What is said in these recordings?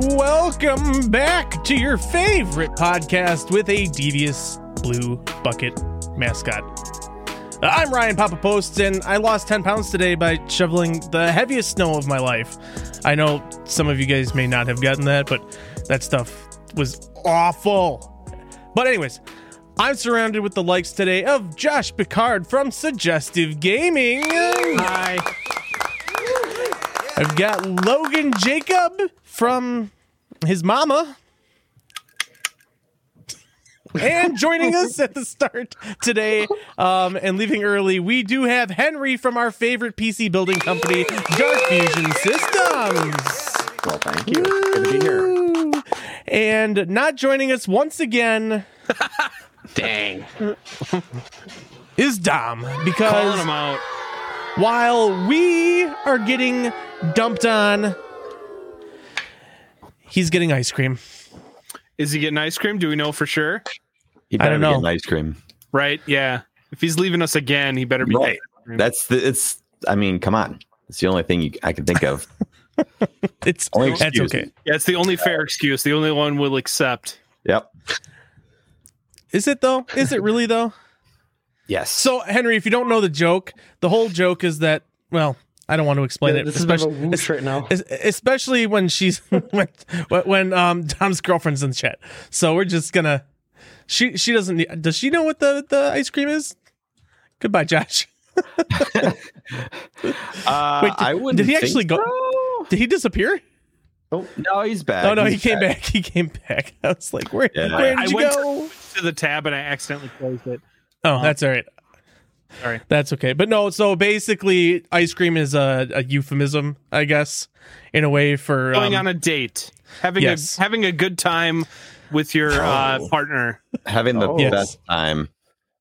Welcome back to your favorite podcast with a devious blue bucket mascot. Uh, I'm Ryan Papa Post, and I lost 10 pounds today by shoveling the heaviest snow of my life. I know some of you guys may not have gotten that, but that stuff was awful. But, anyways, I'm surrounded with the likes today of Josh Picard from Suggestive Gaming. Hi. I've got Logan Jacob from his mama. And joining us at the start today um, and leaving early, we do have Henry from our favorite PC building company, Dark Fusion Systems. Well, thank you. Good to be here. And not joining us once again Dang. is Dom because while we are getting dumped on, he's getting ice cream. Is he getting ice cream? Do we know for sure? He I better don't be know. getting ice cream. Right? Yeah. If he's leaving us again, he better be. Right. ice cream. That's the. It's. I mean, come on. It's the only thing you, I can think of. It's Only that's excuse. okay. Yeah, it's the only fair excuse. The only one we'll accept. Yep. Is it though? Is it really though? Yes. So, Henry, if you don't know the joke, the whole joke is that, well, I don't want to explain Yeah, it, this is a bit of a especially, whoosh right now. especially when she's when, when um Tom's girlfriend's in chat. So we're just gonna. She she doesn't. need- Does she know what the the ice cream is? Goodbye, Josh. uh, Wait, did, I wouldn't. did he think actually go? so. Did he disappear? Oh No, he's back. oh no, he came back. He came back. I was like, where Yeah. where I did you went go? To the tab and I accidentally closed it. Oh, that's all right. Sorry. That's okay. But no, so basically, ice cream is a, a euphemism, I guess, in a way for Going um, on a date, having yes. a having a good time with your uh, partner, having the Oh. Yes. best time.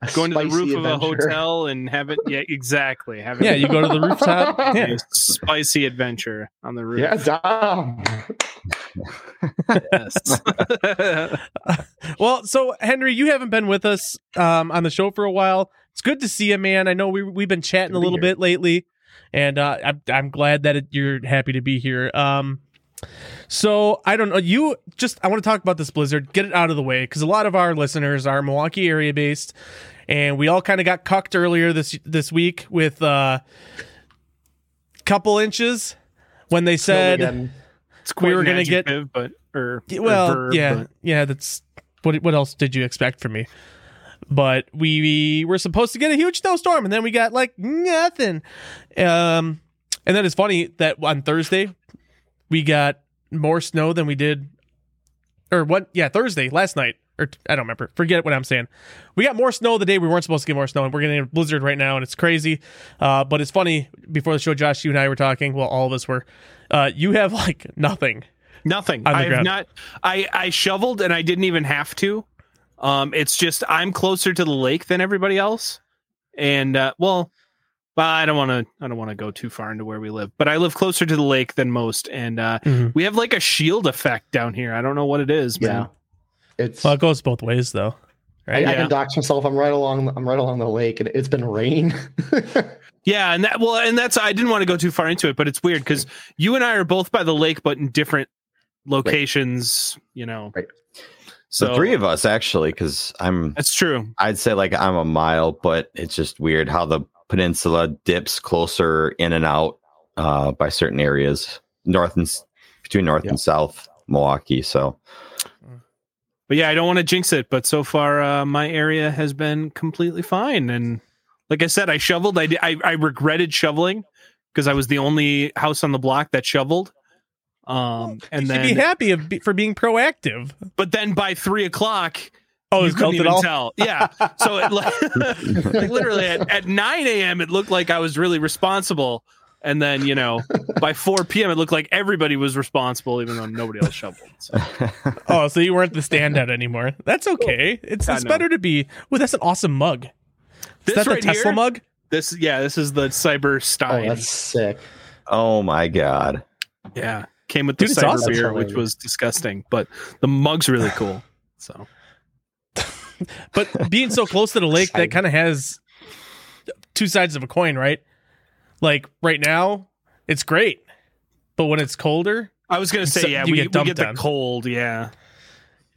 A going to the spicy roof of a hotel and having yeah exactly having yeah, you go to the rooftop. Yeah. spicy adventure on the roof. Yeah, Dom. Yes. Well, so Henry, you haven't been with us um, on the show for a while. It's good to see you, man. I know we we've been chatting Good a little bit lately, and uh, I'm I'm glad that it, you're happy to be here. Um, so I don't know. You just I want to talk about this blizzard. Get it out of the way because a lot of our listeners are Milwaukee area based, and we all kind of got cucked earlier this this week with a couple inches when they said. It's We were gonna get- but or Yeah, or well, verb, yeah, but- yeah. That's what. What else did you expect from me? But we, we were supposed to get a huge snowstorm, and then we got like nothing. Um, and then it's funny that on Thursday we got more snow than we did, or what? Yeah, Thursday last night, or I don't remember. Forget what I'm saying. We got more snow the day we weren't supposed to get more snow, and we're getting a blizzard right now, and it's crazy. Uh, but it's funny. Before the show, Josh, you and I were talking. Well, all of us were. Uh, you have like nothing. Nothing. The I've not. I I shoveled and I didn't even have to. Um, it's just I'm closer to the lake than everybody else, and uh, well, well, I don't want to. I don't want to go too far into where we live, but I live closer to the lake than most, and uh, Mhm. we have like a shield effect down here. I don't know what it is, Yeah. man. It's Well, it goes both ways, though. Right? I Yeah. can dox myself. I'm right along I'm right along the lake and it's been rain. Yeah, and that well, and that's I didn't want to go too far into it, but it's weird because you and I are both by the lake, but in different locations. You know, Right. So the three of us actually, because I'm. That's true. I'd say like I'm a mile, but it's just weird how the peninsula dips closer in and out uh, by certain areas, north and between north Yeah. and south Milwaukee. So But yeah, I don't want to jinx it. But so far, uh, my area has been completely fine. And like I said, I shoveled. I did, I, I regretted shoveling because I was the only house on the block that shoveled. Um, and you should then, be happy of be, for being proactive. but then by three o'clock, Oh, you it's couldn't even all. tell. Yeah. So it, like, like literally at, at 9 a.m., it looked like I was really responsible. And then, you know, by 4 p.m., it looked like everybody was responsible, even though nobody else shoveled. So. Oh, so you weren't the standout anymore. That's okay. It's it's better to be. Well, that's an awesome mug. Is This that the right Tesla here, mug? This, yeah, this is the Cyber oh, Stein. that's sick. oh my god, yeah. Came with the Dude, it's Cyber awesome. beer, which was disgusting, but the mug's really cool. So, But being so close to the lake, that kind of has two sides of a coin, right? Like right now, it's great, but when it's colder, I was gonna say, So yeah, you we, get we dumped get the cold, yeah.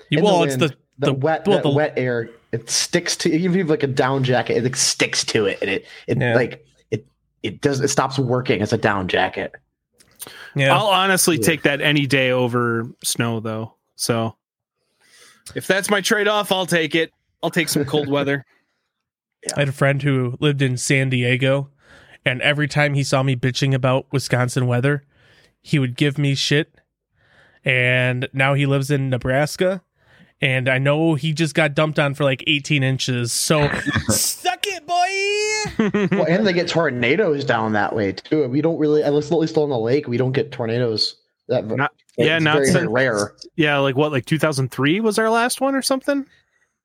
You, In well, it's wind, the the, the- wet well, the- wet air. It sticks to even if you have like a down jacket, it like sticks to it, and it it Yeah. like it it does it stops working as a down jacket. Yeah. I'll honestly Yeah. take that any day over snow, though. So if that's my trade off, I'll take it. I'll take some cold weather. I had a friend who lived in San Diego, and every time he saw me bitching about Wisconsin weather, he would give me shit. And now he lives in Nebraska, and I know he just got dumped on for like 18 inches. So suck it, boy. well, and they get tornadoes down that way too. We don't really, at least, at least on the lake, we don't get tornadoes. That Not- it's yeah, not very, very since- rare. yeah, like what, like 2003 was our last one or something?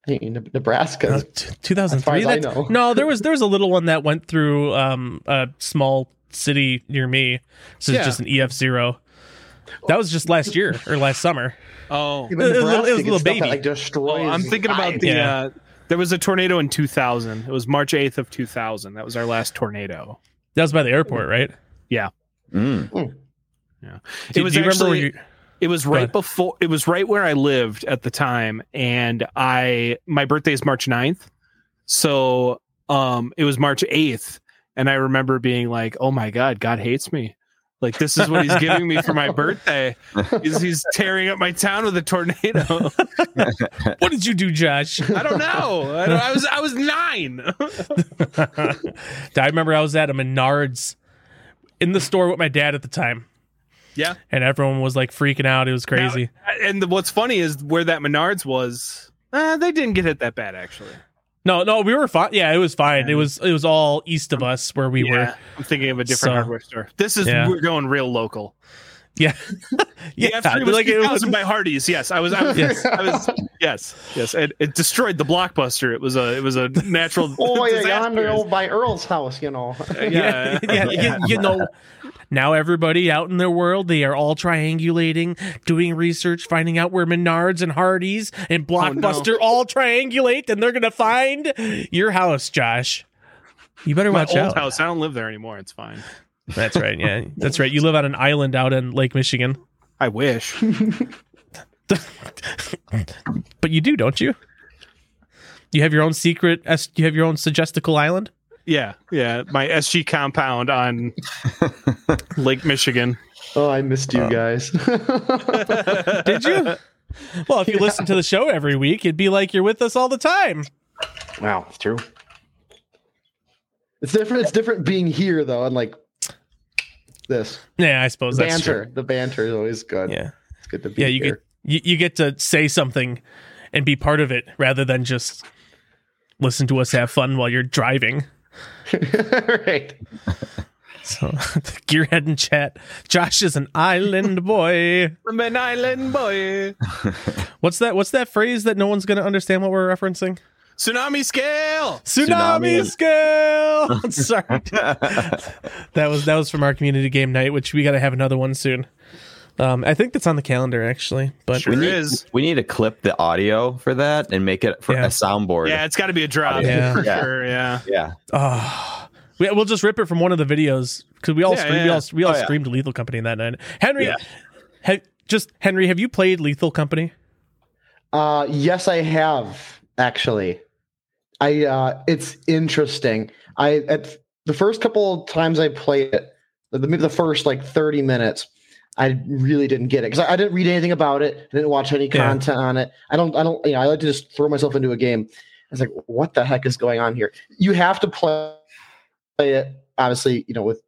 I mean, Nebraska. Uh, t- 2003. As far as I know. no, there was there was a little one that went through um, a small city near me. So it's just an EF zero. That was just last year or last summer. Oh, it was a little- it was a little baby. That, like destroys. Oh, I'm thinking about the. Yeah. Uh, there was a tornado in 2000. It was March 8th of 2000. That was our last tornado. That was by the airport, right? Yeah. Mm. It was do you actually. remember? Where It was right before. It was right where I lived at the time, and I my birthday is March 9th, so um it was March 8th, and I remember being like, "Oh my God, God hates me." Like this is what he's giving me for my birthday. Is he's tearing up my town with a tornado? what did you do, Josh? I don't know. I, don't, I was I was nine. I remember I was at a Menards in the store with my dad at the time, yeah, and everyone was like freaking out. It was crazy. and the, what's funny is where that Menards was. Uh, they didn't get hit that bad actually. No, no, we were fine. Yeah, it was fine. It was it was all east of us where we were. I'm thinking of a different So- hardware store. This is Yeah. we're going real local. Yeah, Yeah, F3 was like it was. 2000 by Hardee's. Yes, I was. I was. Yes. I was yes, yes. It, it destroyed the blockbuster. It was a. It was a natural. Oh yeah, disaster. yonder over by Earl's house, you know. yeah, yeah, You, you know. Now everybody out in their world, they are all triangulating, doing research, finding out where Menards and Hardee's and oh, Blockbuster all triangulate, and they're gonna find your house, Josh. You better My watch old out. house. I don't live there anymore. It's fine. That's right. Yeah, that's right. You live on an island out in Lake Michigan, I wish. but you do, don't you? You have your own secret. You have your own suggestical island. Yeah, yeah. My SG compound on Lake Michigan. Oh, I missed you Uh, guys. Did you? Well, if you listen to the show every week, it'd be like you're with us all the time. wow, it's true. It's different. It's different being here though, and like this Yeah, I suppose that's true. banter. The banter is always good. Yeah. it's good to be Yeah, you here. get you, you get to say something and be part of it rather than just listen to us have fun while you're driving. right. So gearhead and chat. Josh is an island boy. I'm an island boy. What's that? What's that phrase that no one's gonna understand what we're referencing? Tsunami scale. Tsunami, Tsunami. scale. Sorry, that was that was from our community game night, which we got to have another one soon. Um, I think that's on the calendar actually, but Sure we need, is. we need to clip the audio for that and make it for Yeah. a soundboard. Yeah, it's got to be a drop. Yeah. for Yeah. sure. Yeah. Yeah. Oh, we, we'll just rip it from one of the videos because we all Yeah, screamed, we all we all Oh, yeah. screamed Lethal Company that night. Henry, Yeah. ha- just Henry, have you played Lethal Company? Uh, yes, I have actually. I uh, it's interesting. I at the first couple of times I played it, the, the first like thirty minutes, I really didn't get it because I, I didn't read anything about it. I didn't watch any Yeah. content on it. I don't. I don't. You know, I like to just throw myself into a game. I was like, what the heck is going on here? You have to play play it, obviously. You know, with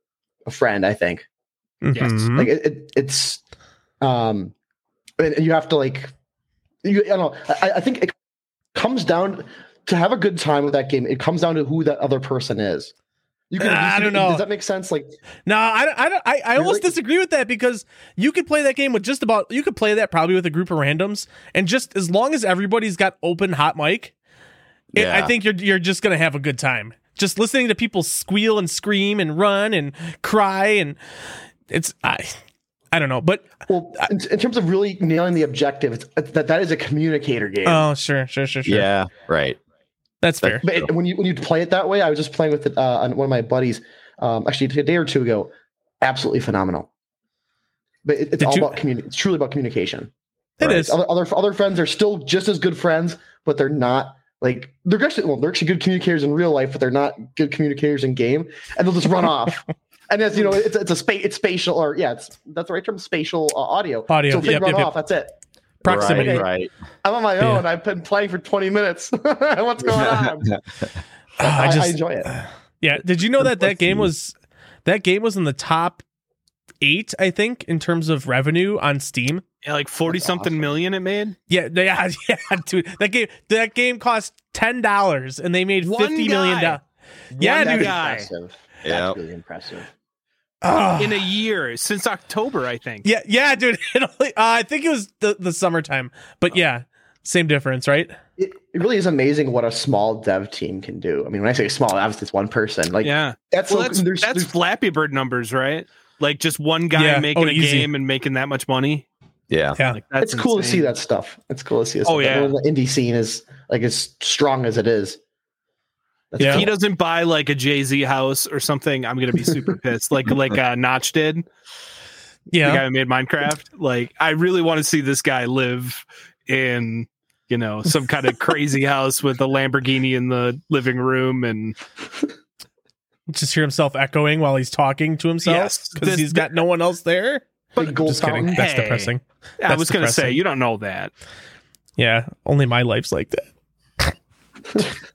a friend. I think Yes. Mhm. like it, it, it's um and and you have to like you I don't know I, I think it comes down to have a good time with that game it comes down to who that other person is you can uh, I don't know. does that make sense like No, I don't. I I, I almost Really? disagree with that because you could play that game with just about. You could play that probably with a group of randoms, and just as long as everybody's got open hot mic, it, I think you're you're just gonna have a good time. Just listening to people squeal and scream and run and cry and it's I, I don't know, but well in, in terms of really nailing the objective it's, it's that that is a communicator game oh sure, sure, sure, sure. Yeah. Right. That's fair. but it, when you when you play it that way i was just playing with it uh, on one of my buddies um actually a day or two ago absolutely phenomenal but it, it's Did all you- about communi- It's truly about communication. It Right. is. Other, other other friends are still just as good friends, but they're not like they're actually well, they're actually good communicators in real life, but they're not good communicators in game, and they'll just run off. And as you know it's it's a space it's spatial or yeah it's that's the right term spatial uh, audio. Audio, So if they yep, run yep, yep. off, that's it. Proximity. Right. Right. I'm on my Yeah. own. I've been playing for 20 minutes. What's going on? I, I I just enjoy it. yeah. Did you know that that game was that game was in the top eight? I think in terms of revenue on Steam. Yeah, like forty something awesome. million it made. Yeah, yeah, yeah, dude. That game that game cost ten dollars and they made One fifty million guy. dollars. Yeah, dude. guy. Impressive. Yeah. That's really impressive. Ah. in a year since October, I think. yeah, yeah, dude. It only, uh, I think it was the, the summertime, but yeah, same difference, right? It, it really is amazing what a small dev team can do. I mean, when I say small, obviously it's one person. Like yeah. that's Well, so that's there's, that's there's Flappy Bird numbers, right? Like just one guy Yeah. making Oh, a easy. game and making that much money. Yeah. Yeah, Like that's it's cool to see that stuff. It's cool to see. This Oh, stuff. yeah. The indie scene is like as strong as it is. Yeah. If he doesn't buy like a Jay Z house or something, I'm gonna be super pissed. Like like uh, Notch did, the yeah. guy who made Minecraft. Like I really want to see this guy live in you know some kind of crazy house with a Lamborghini in the living room and Just hear himself echoing while he's talking to himself because this- he's got no one else there. Gold Just kidding. fountain. That's Hey. depressing. I That's was gonna say you don't know that. Yeah, only my life's like that.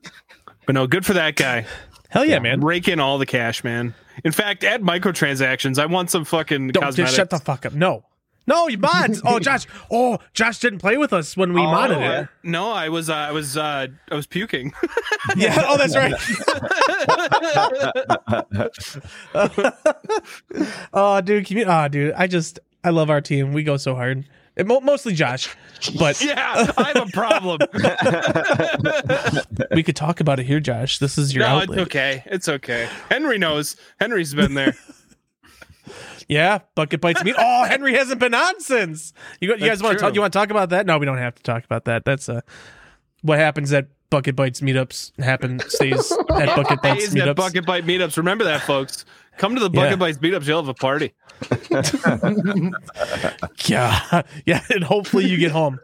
But no, good for that guy. Hell yeah, man. Rake in all the cash, man. In fact, add microtransactions. I want some fucking Don't cosmetics. just shut the fuck up. No, no, you mods. oh, Josh. Oh, Josh didn't play with us when we Oh, modded I- it. No, I was uh, I was uh, I was puking. Yeah. Oh, that's right. oh, dude. Commu- oh, dude. I just I love our team. We go so hard. Mostly Josh, but yeah, I have a problem. we could talk about it here, Josh. This is your no, outlet. it's okay. It's okay. Henry knows. Henry's been there. Yeah, Bucket Bytes meat. Oh, Henry hasn't been on since. You, you guys want to talk? You want to talk about that? No, we don't have to talk about that. That's uh, what happens at Bucket Bytes meetups. Happen stays at Bucket Bytes Days at meetups. Bucket Byte meetups. Remember that, folks. Come to the Bucket Yeah. Bytes meetups. You'll have a party. Yeah, yeah, and hopefully you get home.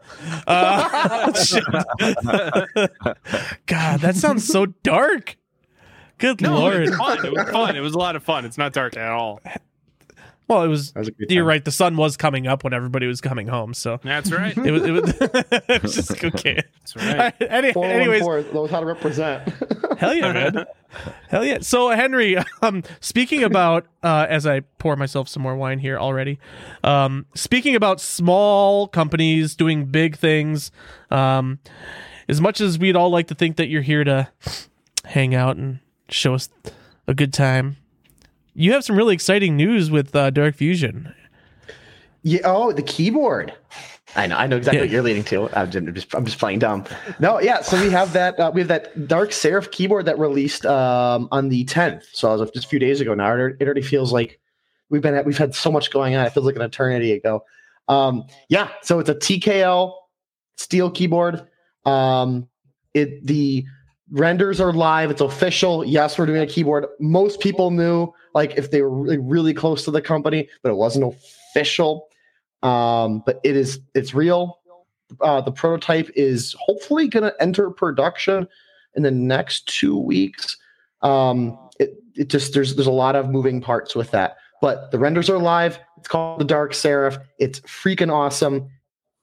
Uh. God, that sounds so dark. Good No, lord. it was fun. It was fun. It was a lot of fun. It's not dark at all. Well, it was. Was You're time. right. The sun was coming up when everybody was coming home, so That's right. it was. It was, it was just okay. That's right. Any, Four one anyways, four knows how to represent. Hell yeah, man. Hell yeah. So Henry, um, speaking about uh, as I pour myself some more wine here already, um, speaking about small companies doing big things, um, as much as we'd all like to think that you're here to hang out and show us a good time, you have some really exciting news with uh, Dark Fusion. Yeah. Oh, the keyboard. I know. I know exactly Yeah. what you're leading to. I'm just, I'm just, playing dumb. No, yeah. So we have that. Uh, we have that Dark Seraph keyboard that released um, on the 10th. So as of just a few days ago now. It, it already feels like we've been at, we've had so much going on. It feels like an eternity ago. Um, yeah. So it's a TKL steel keyboard. Um, it the renders are live. It's official. Yes, we're doing a keyboard. Most people knew, like, if they were really, really close to the company, but it wasn't official. Um, but it is. It's real. Uh, the prototype is hopefully going to enter production in the next two weeks. Um, it, it just there's there's a lot of moving parts with that, but the renders are live. It's called the Dark Seraph. It's freaking awesome.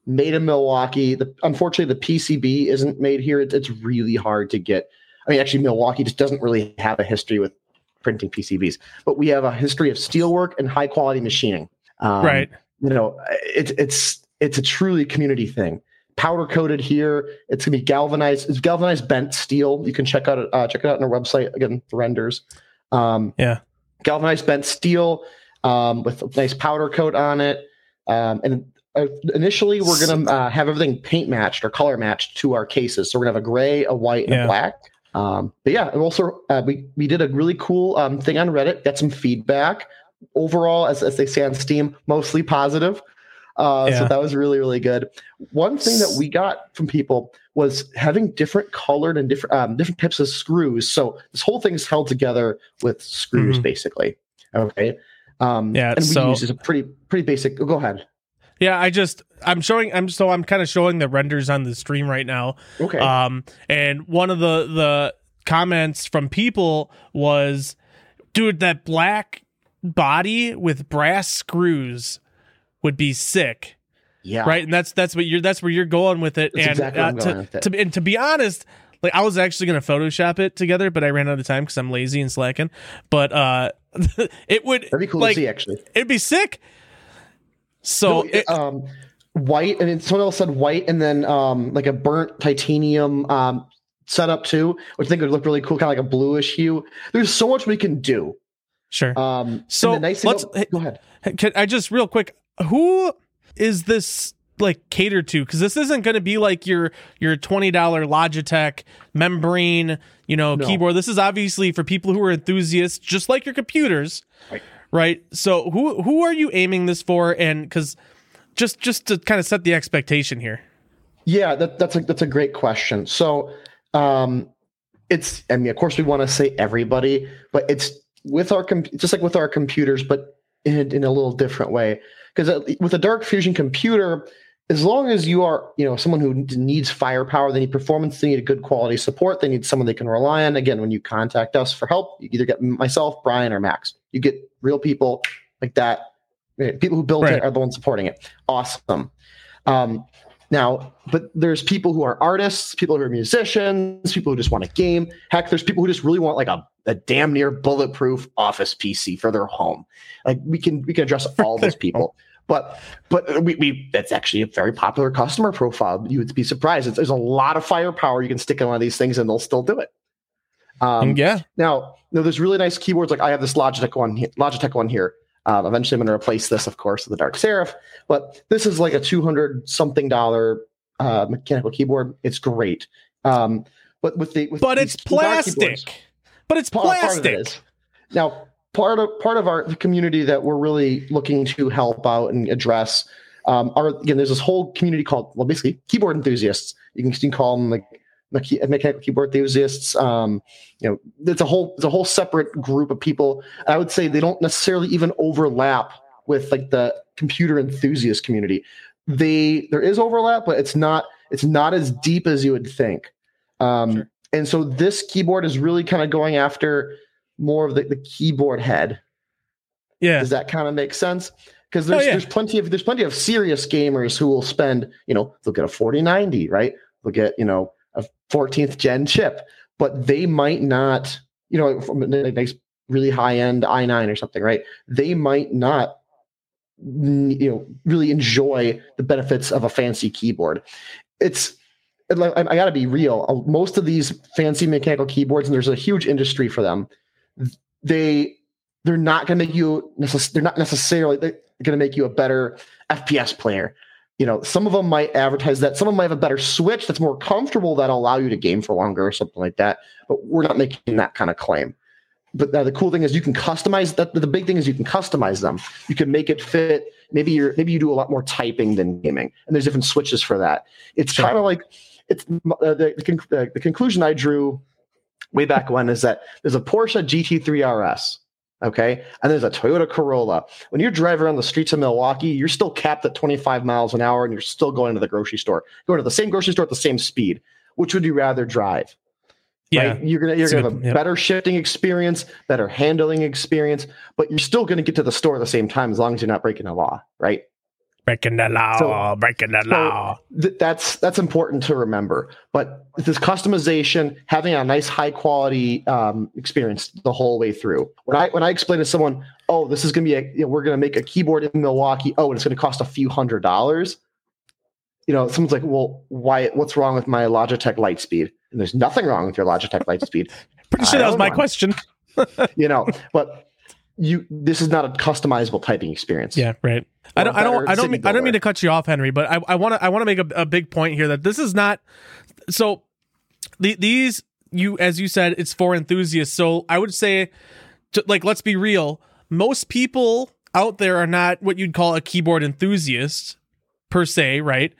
Made in Milwaukee. The, unfortunately, the PCB isn't made here. It's, it's really hard to get. I mean, actually, Milwaukee just doesn't really have a history with printing PCBs, but we have a history of steelwork and high quality machining. Um, right. you know it's it's it's a truly community thing powder coated here it's gonna be galvanized it's galvanized bent steel you can check out uh, check it out on our website again the renders um Yeah. galvanized bent steel um with a nice powder coat on it um and uh, initially we're gonna uh, have everything paint matched or color matched to our cases so we're gonna have a gray a white and Yeah. a black um but yeah and also uh, we we did a really cool um thing on reddit got some feedback overall, as, as they say on Steam, mostly positive. Uh, Yeah. So that was really, really good. One thing that we got from people was having different colored and different um, different types of screws. So this whole thing is held together with screws, Mhm. basically. Okay. Um, Yeah, and we so- use a pretty pretty basic. oh, Go ahead. Yeah, I just I'm showing I'm so I'm kind of showing the renders on the stream right now. Okay. Um, and one of the the comments from people was, "Dude, that black body with brass screws would be sick." yeah. right and that's that's what you're that's where you're going with it That's and exactly uh, to, to and to be honest like i was actually going to photoshop it together but i ran out of time because i'm lazy and slacking but uh it would That'd be cool like to see actually. it'd be sick so No, it- um, white, and then someone else said white, and then um, like a burnt titanium um, setup too, which I think would look really cool, kind of like a bluish hue. There's so much we can do. sure Um, So, the nice thing let's- about- go ahead. Can I just real quick? Who is this like catered to? Because this isn't going to be like your your twenty dollar Logitech membrane, you know, No. keyboard. This is obviously for people who are enthusiasts, just like your computers, Right. Right. So who who are you aiming this for? And because just just to kind of set the expectation here. Yeah, that, that's a that's a great question. So, um, it's I mean, of course, we want to say everybody, but it's with our com- just like with our computers, but in a, in a little different way. Because with a Dark Fusion computer, as long as you are you know someone who needs firepower, they need performance, they need a good quality support, they need someone they can rely on. Again, when you contact us for help, you either get myself, Brian, or Max. You get real people like that. Eh, People who built Right. it are the ones supporting it. Awesome. Um, now, but there's people who are artists, people who are musicians, people who just want a game. Heck, there's people who just really want like a, a damn near bulletproof office PC for their home. Like we can we can address all those people. But but we, we that's actually a very popular customer profile. You would be surprised. It's, there's a lot of firepower you can stick in one of these things and they'll still do it. Um, yeah. now, no, there's really nice keyboards. Like I have this Logitech one, Logitech one here. Um, eventually, I'm going to replace this, of course, with the Dark Seraph. But this is like a 200 something dollar uh, mechanical keyboard. It's great. Um, but with the with But these it's plastic. But it's part, part of plastic. it. Now, part of part of our the community that we're really looking to help out and address um, are again. There's this whole community called well, basically keyboard enthusiasts. You can, you can call them like mecha- mechanical keyboard enthusiasts. Um, you know, it's a whole it's a whole separate group of people. I would say they don't necessarily even overlap with like the computer enthusiast community. They there is overlap, but it's not it's not as deep as you would think. Um, Sure. And so this keyboard is really kind of going after more of the, the keyboard head. Yeah. Does that kind of make sense? Because Oh, there's yeah. there's plenty of there's plenty of serious gamers who will spend you know they'll get a 4090 right they'll get you know a 14th gen chip but they might not you know from nice really high end i9 or something right they might not you know really enjoy the benefits of a fancy keyboard it's I, I got to be real. Uh, Most of these fancy mechanical keyboards, and there's a huge industry for them. They they're not to make you. They're not necessarily to make you a better FPS player. You know, some of them might advertise that. Some of them might have a better switch that's more comfortable that'll allow you to game for longer or something like that. But we're not making that kind of claim. But uh, the cool thing is you can customize that. The big thing is you can customize them. You can make it fit. Maybe you're maybe you do a lot more typing than gaming, and there's different switches for that. It's Sure. kind of like it's uh, the, the, conc- uh, the conclusion I drew way back when is that there's a Porsche GT3 RS, okay, and there's a Toyota Corolla. When you're driving around the streets of Milwaukee, you're still capped at 25 miles an hour, and you're still going to the grocery store, going to the same grocery store at the same speed. Which would you rather drive? Yeah. right? You're gonna you're It's gonna have a yep. better shifting experience, better handling experience, but you're still gonna get to the store at the same time as long as you're not breaking the law, right? Breaking the law. So- breaking the so- law. Th- that's that's important to remember. But this customization, having a nice high quality um, experience the whole way through. When I when I explain to someone, oh, this is gonna be a you know, we're gonna make a keyboard in Milwaukee. Oh, and it's gonna cost a few hundred dollars. You know, someone's like, well, why? What's wrong with my Logitech Lightspeed? And there's nothing wrong with your Logitech Lightspeed. Pretty sure that was my question. you know, but you this is not a customizable typing experience. Yeah, right. I don't. I don't. I don't. Mean, I don't mean to cut you off, Henry, but I. Want to. I want to make a, a big point here that this is not. So, the, these you as you said, it's for enthusiasts. So I would say, to, like, let's be real. Most people out there are not what you'd call a keyboard enthusiast per se, right?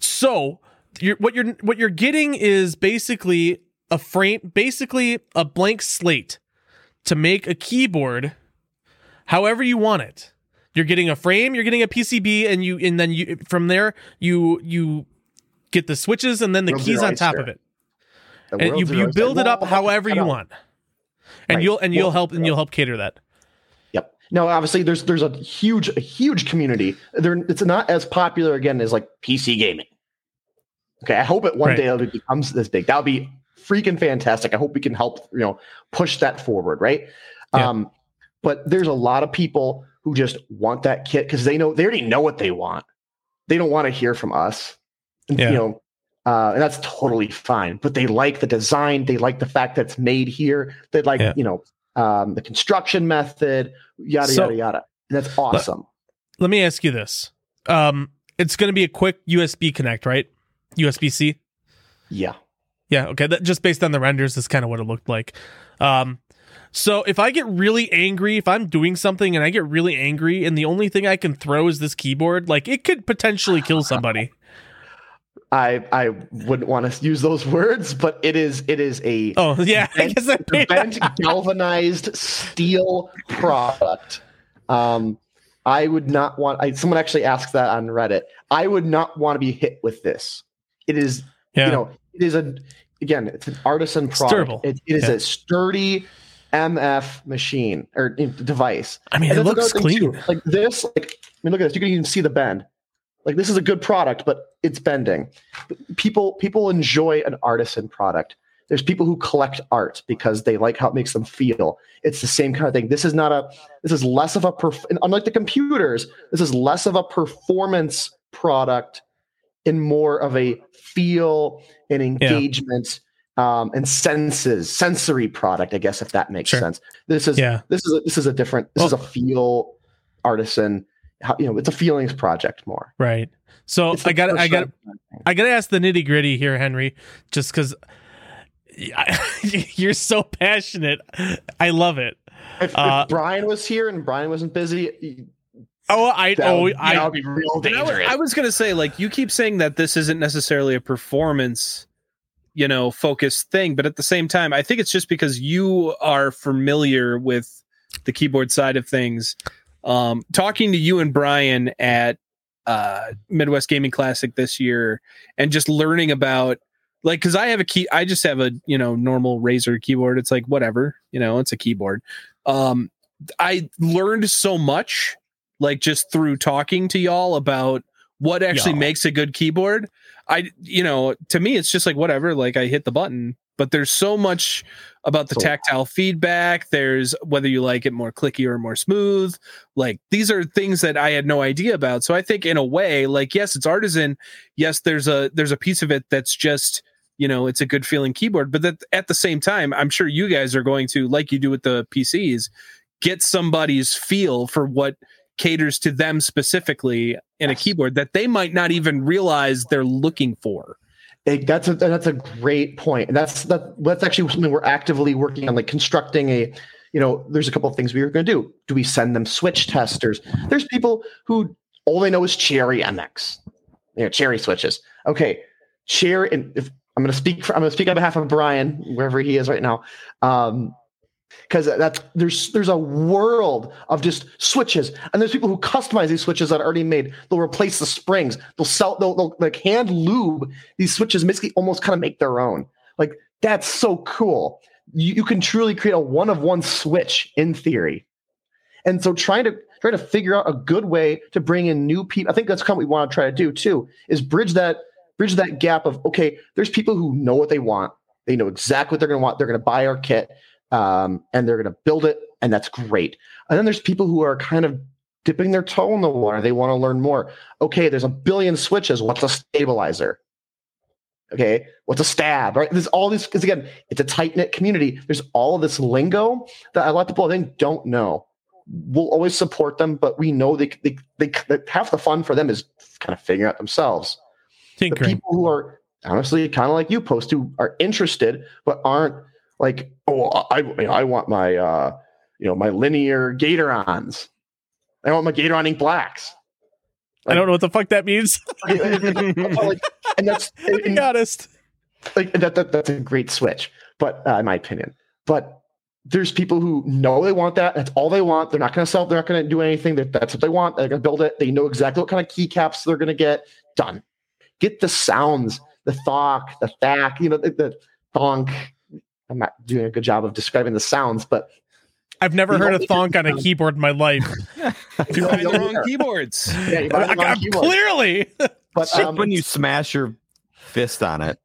So, you're, what you're what you're getting is basically a frame, basically a blank slate to make a keyboard however you want it. You're getting a frame, you're getting a PCB, and you and then you from there you you get the switches and then the World's keys on top oyster. of it. And you, you build it up however you want. And Right. you'll and you'll help and you'll help cater that. Yep. No, obviously there's there's a huge a huge community. There it's not as popular again as like PC gaming. Okay, I hope it one Right. day it becomes this big. That'll be freaking fantastic. I hope we can help, you know, push that forward, right? Yeah. Um but there's a lot of people who just want that kit because they know they already know what they want. They don't want to hear from us. And, Yeah. You know, uh, and that's totally fine. But they like the design. They like the fact that it's made here. They like, Yeah. you know, um, the construction method, yada So- yada yada. And that's awesome. Let me ask you this. Um it's gonna be a quick USB connect, right? USB C? yeah. Yeah, okay. That just based on the renders is kind of what it looked like. Um so if I get really angry, if I'm doing something and I get really angry and the only thing I can throw is this keyboard, like it could potentially kill somebody. I I wouldn't want to use those words, but it is it is a Oh, yeah. I Bent- guess I It's bent galvanized steel product. Um, I would not want. I, someone actually asked that on Reddit. I would not want to be hit with this. It is, yeah. you know, it is a again, it's an artisan product. durable. It, it is Yeah. a sturdy MF machine or device. I mean, And it looks clean. too. Like this, like I mean, look at this. You can even see the bend. Like this is a good product, but it's bending. People people enjoy an artisan product. There's people who collect art because they like how it makes them feel. It's the same kind of thing. This is not a. This is less of a. Perf- unlike the computers, this is less of a performance product and more of a feel and engagement um, and senses, sensory product. I guess if that makes Sure. sense. This is Yeah. this is a, this is a different. This is a feel artisan. How, you know, it's a feelings project more. Right. So I got I got I got to ask the nitty gritty here, Henry, just because you're so passionate. I love it. If, if Uh, Brian was here and Brian wasn't busy, Oh, I oh would, I would be real And I, was. I was gonna say, like, you keep saying that this isn't necessarily a performance, you know, focused thing, but at the same time, I think it's just because you are familiar with the keyboard side of things. Um, talking to you and Brian at uh, Midwest Gaming Classic this year, and just learning about like because I have a key, I just have a you know normal Razer keyboard. It's like whatever, you know, it's a keyboard. Um, I learned so much like just through talking to y'all about what actually makes a good keyboard. I, you know, to me, it's just like whatever, like I hit the button, but there's so much about the tactile feedback. There's whether you like it more clicky or more smooth. Like these are things that I had no idea about. So I think in a way, like, yes, it's artisan. Yes, there's a, there's a piece of it that's just, you know, it's a good feeling keyboard, but that at the same time, I'm sure you guys are going to, like you do with the PCs, get somebody's feel for what caters to them specifically in a keyboard that they might not even realize they're looking for. It- that's a that's a great point. And that's that that's actually something we're actively working on, like constructing a. You know, there's a couple of things we were going to do. Do we send them switch testers? There's people who all they know is Cherry MX, you know, Cherry switches. Okay, Cherry. And if I'm going to speak, for, I'm going to speak on behalf of Brian, wherever he is right now, um, because that's there's there's a world of just switches, and there's people who customize these switches that are already made. They'll replace the springs. They'll sell. They'll, they'll like hand lube these switches, basically almost kind of make their own. Like that's so cool. You, you can truly create a one of one switch in theory, and so trying to try to figure out a good way to bring in new people. I think that's what we want to try to do too. Is bridge that bridge that gap of okay, there's people who know what they want. They know exactly what they're going to want. They're going to buy our kit um, and they're going to build it, and that's great. And then there's people who are kind of dipping their toe in the water. They want to learn more. Okay, there's a billion switches. What's a stabilizer? Okay, what's a stab? Right? There's all these because again, it's a tight knit community. There's all of this lingo that a lot of people I think don't know. We'll always support them, but we know they they, they, that half the fun for them is kind of figuring out themselves the people who are honestly kind of like you post who are interested but aren't like oh i you know, i want my uh you know my linear Gaterons i want my Gateron ink blacks I don't know what the fuck that means. Like, and that's to be honest. like that, that that's a great switch but uh, in my opinion but there's people who know they want that. That's all they want. They're not going to sell. They're not going to do anything. That that's what they want. They're going to build it. They know exactly what kind of keycaps they're going to get. Done. Get the sounds, the thok, the thack. You know, the, the thonk. I'm not doing a good job of describing the sounds, but I've never heard a only thonk on a keyboard in my life. You buy the wrong keyboards. yeah, you buy the I- wrong keyboard. clearly. But, Except um, when you smash your fist on it.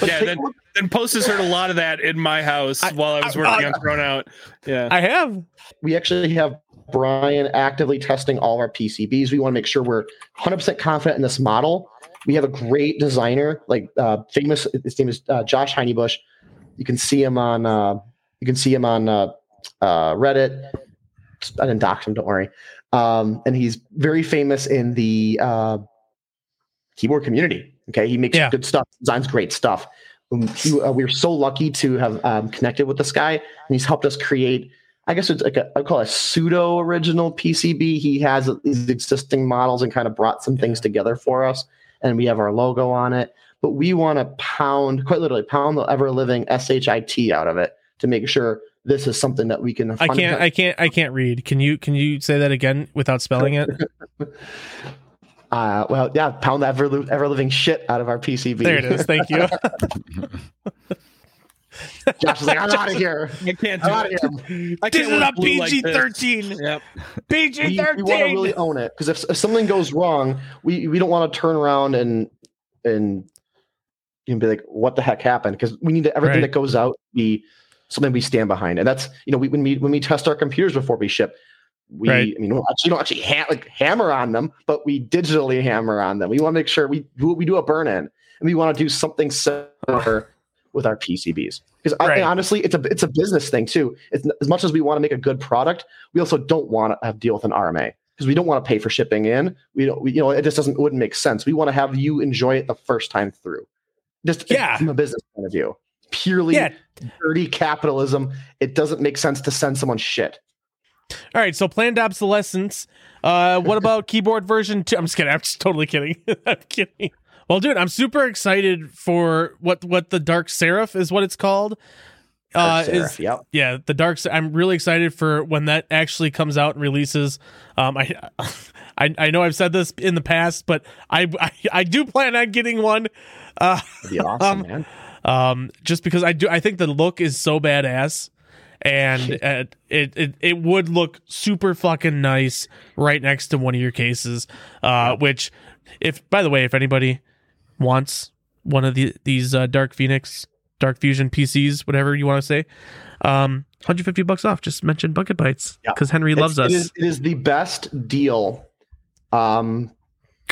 but Yeah, take then- look- And Post has heard a lot of that in my house I- while I was I- working I- on Thrown Out. Yeah. I have. we actually have Brian actively testing all of our PCBs. We want to make sure we're 100% confident in this model. We have a great designer, like uh, famous. His name is uh, Josh Heinebush. You can see him on. Uh, you can see him on uh, uh, Reddit. I didn't dox him. Don't worry. Um, and he's very famous in the uh, keyboard community. Okay, he makes Yeah. good stuff. Designs great stuff. Um, he- uh, we are so lucky to have um, connected with this guy, and he's helped us create I guess it's like a I call it a pseudo original PCB. He has these existing models and kind of brought some things together for us, and we have our logo on it. But we want to pound, quite literally, pound the ever living shit out of it to make sure this is something that we can. I can't. I can't. I can't read. Can you? Can you say that again without spelling it? uh, well, yeah, pound the ever ever living shit out of our PCB. There it is. Thank you. Josh is like, I'm out of here. I can't I'm do out of here. I This can't is a blue like PG this. thirteen. Yep. PG we, we want to really own it because if, if something goes wrong, we we don't want to turn around and and you know, be like, what the heck happened? Because we need to, everything Right. that goes out be something we stand behind, and that's you know we, when we when we test our computers before we ship. We, Right. I mean, we don't actually, don't actually ha- like hammer on them, but we digitally hammer on them. We want to make sure we do, we do a burn in, and we want to do something similar with our PCBs. Because Right. honestly, it's a it's a business thing too. It's as much as we want to make a good product, we also don't want to have deal with an RMA because we don't want to pay for shipping in. We don't, we, you know, it just doesn't it wouldn't make sense. We want to have you enjoy it the first time through. Just Yeah. from a business point of view, purely Yeah. dirty capitalism. It doesn't make sense to send someone shit. All right. So planned obsolescence. Uh, what about keyboard version two? I'm just kidding. I'm just totally kidding. I'm kidding. Well, dude, I'm super excited for what what the Dark Seraph is what it's called. Uh, is yep. yeah the dark i'm really excited for when that actually comes out and releases um i i, I know i've said this in the past but I, I i do plan on getting one uh That'd be awesome, Um, man. um just because i do i think the look is so badass and uh, it, it it would look super fucking nice right next to one of your cases uh which if by the way if anybody wants one of the these uh, dark phoenix dark fusion pcs whatever you want to say um 150 bucks off just mention Bucket Bytes Yeah. because henry loves It's- us It is, it is the best deal um,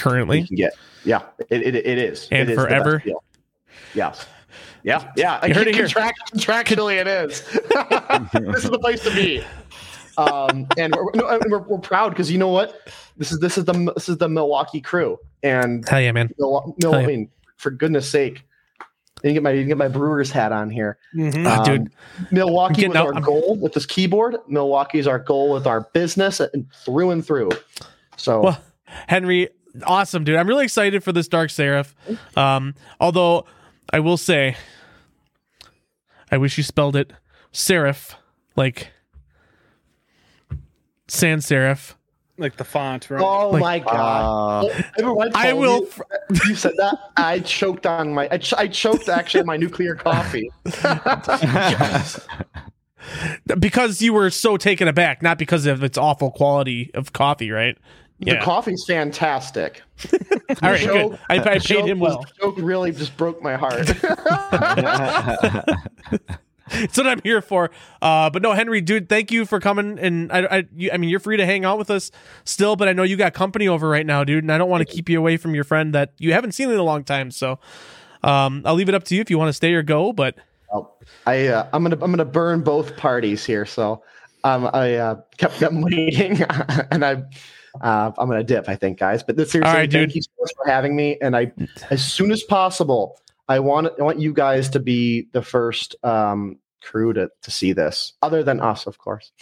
currently you can get. Yeah, it, it, it is. And it is forever? Yes. Yeah, yeah. You heard it. Contract, contractually, it is. this is the place to be. Um, and we're, we're, we're proud because you know what? This is this is the this is the Milwaukee crew, and hell yeah man Mil-. I mean, for goodness sake, I didn't get my I didn't get my Brewers hat on here. Mhm. Ah, Um, dude Milwaukee was out- our I'm- goal with this keyboard. Milwaukee is our goal with our business and through and through. So Well, Henry, awesome, dude. I'm really excited for this Dark Seraph. Um, although I will say, I wish you spelled it seraph, like sans serif. Like the font, right? Oh Like- my god! Uh, Everyone I will. You, Fr- you said that. I choked on my. I, ch- I choked actually on my nuclear coffee. because you were so taken aback, not because of its awful quality of coffee, right? The Yeah. coff's fantastic. All right, joke- good. I, I paid joke him well. the Joke really just broke my heart. That's what I'm here for. Uh, but no, Henry, dude, thank you for coming. And I, I, you, I mean, you're free to hang out with us still, but I know you got company over right now, dude, and I don't want to keep you away from your friend that you haven't seen in a long time. So, um, I'll leave it up to you if you want to stay or go. But Oh, I uh, I'm gonna I'm gonna burn both parties here. So um, I uh, kept them waiting, and I uh, I'm gonna dip. I think, guys. But this, seriously, All right, thank dude. you so much for having me. And I, as soon as possible, I want I want you guys to be the first um, crew to to see this, other than us, of course.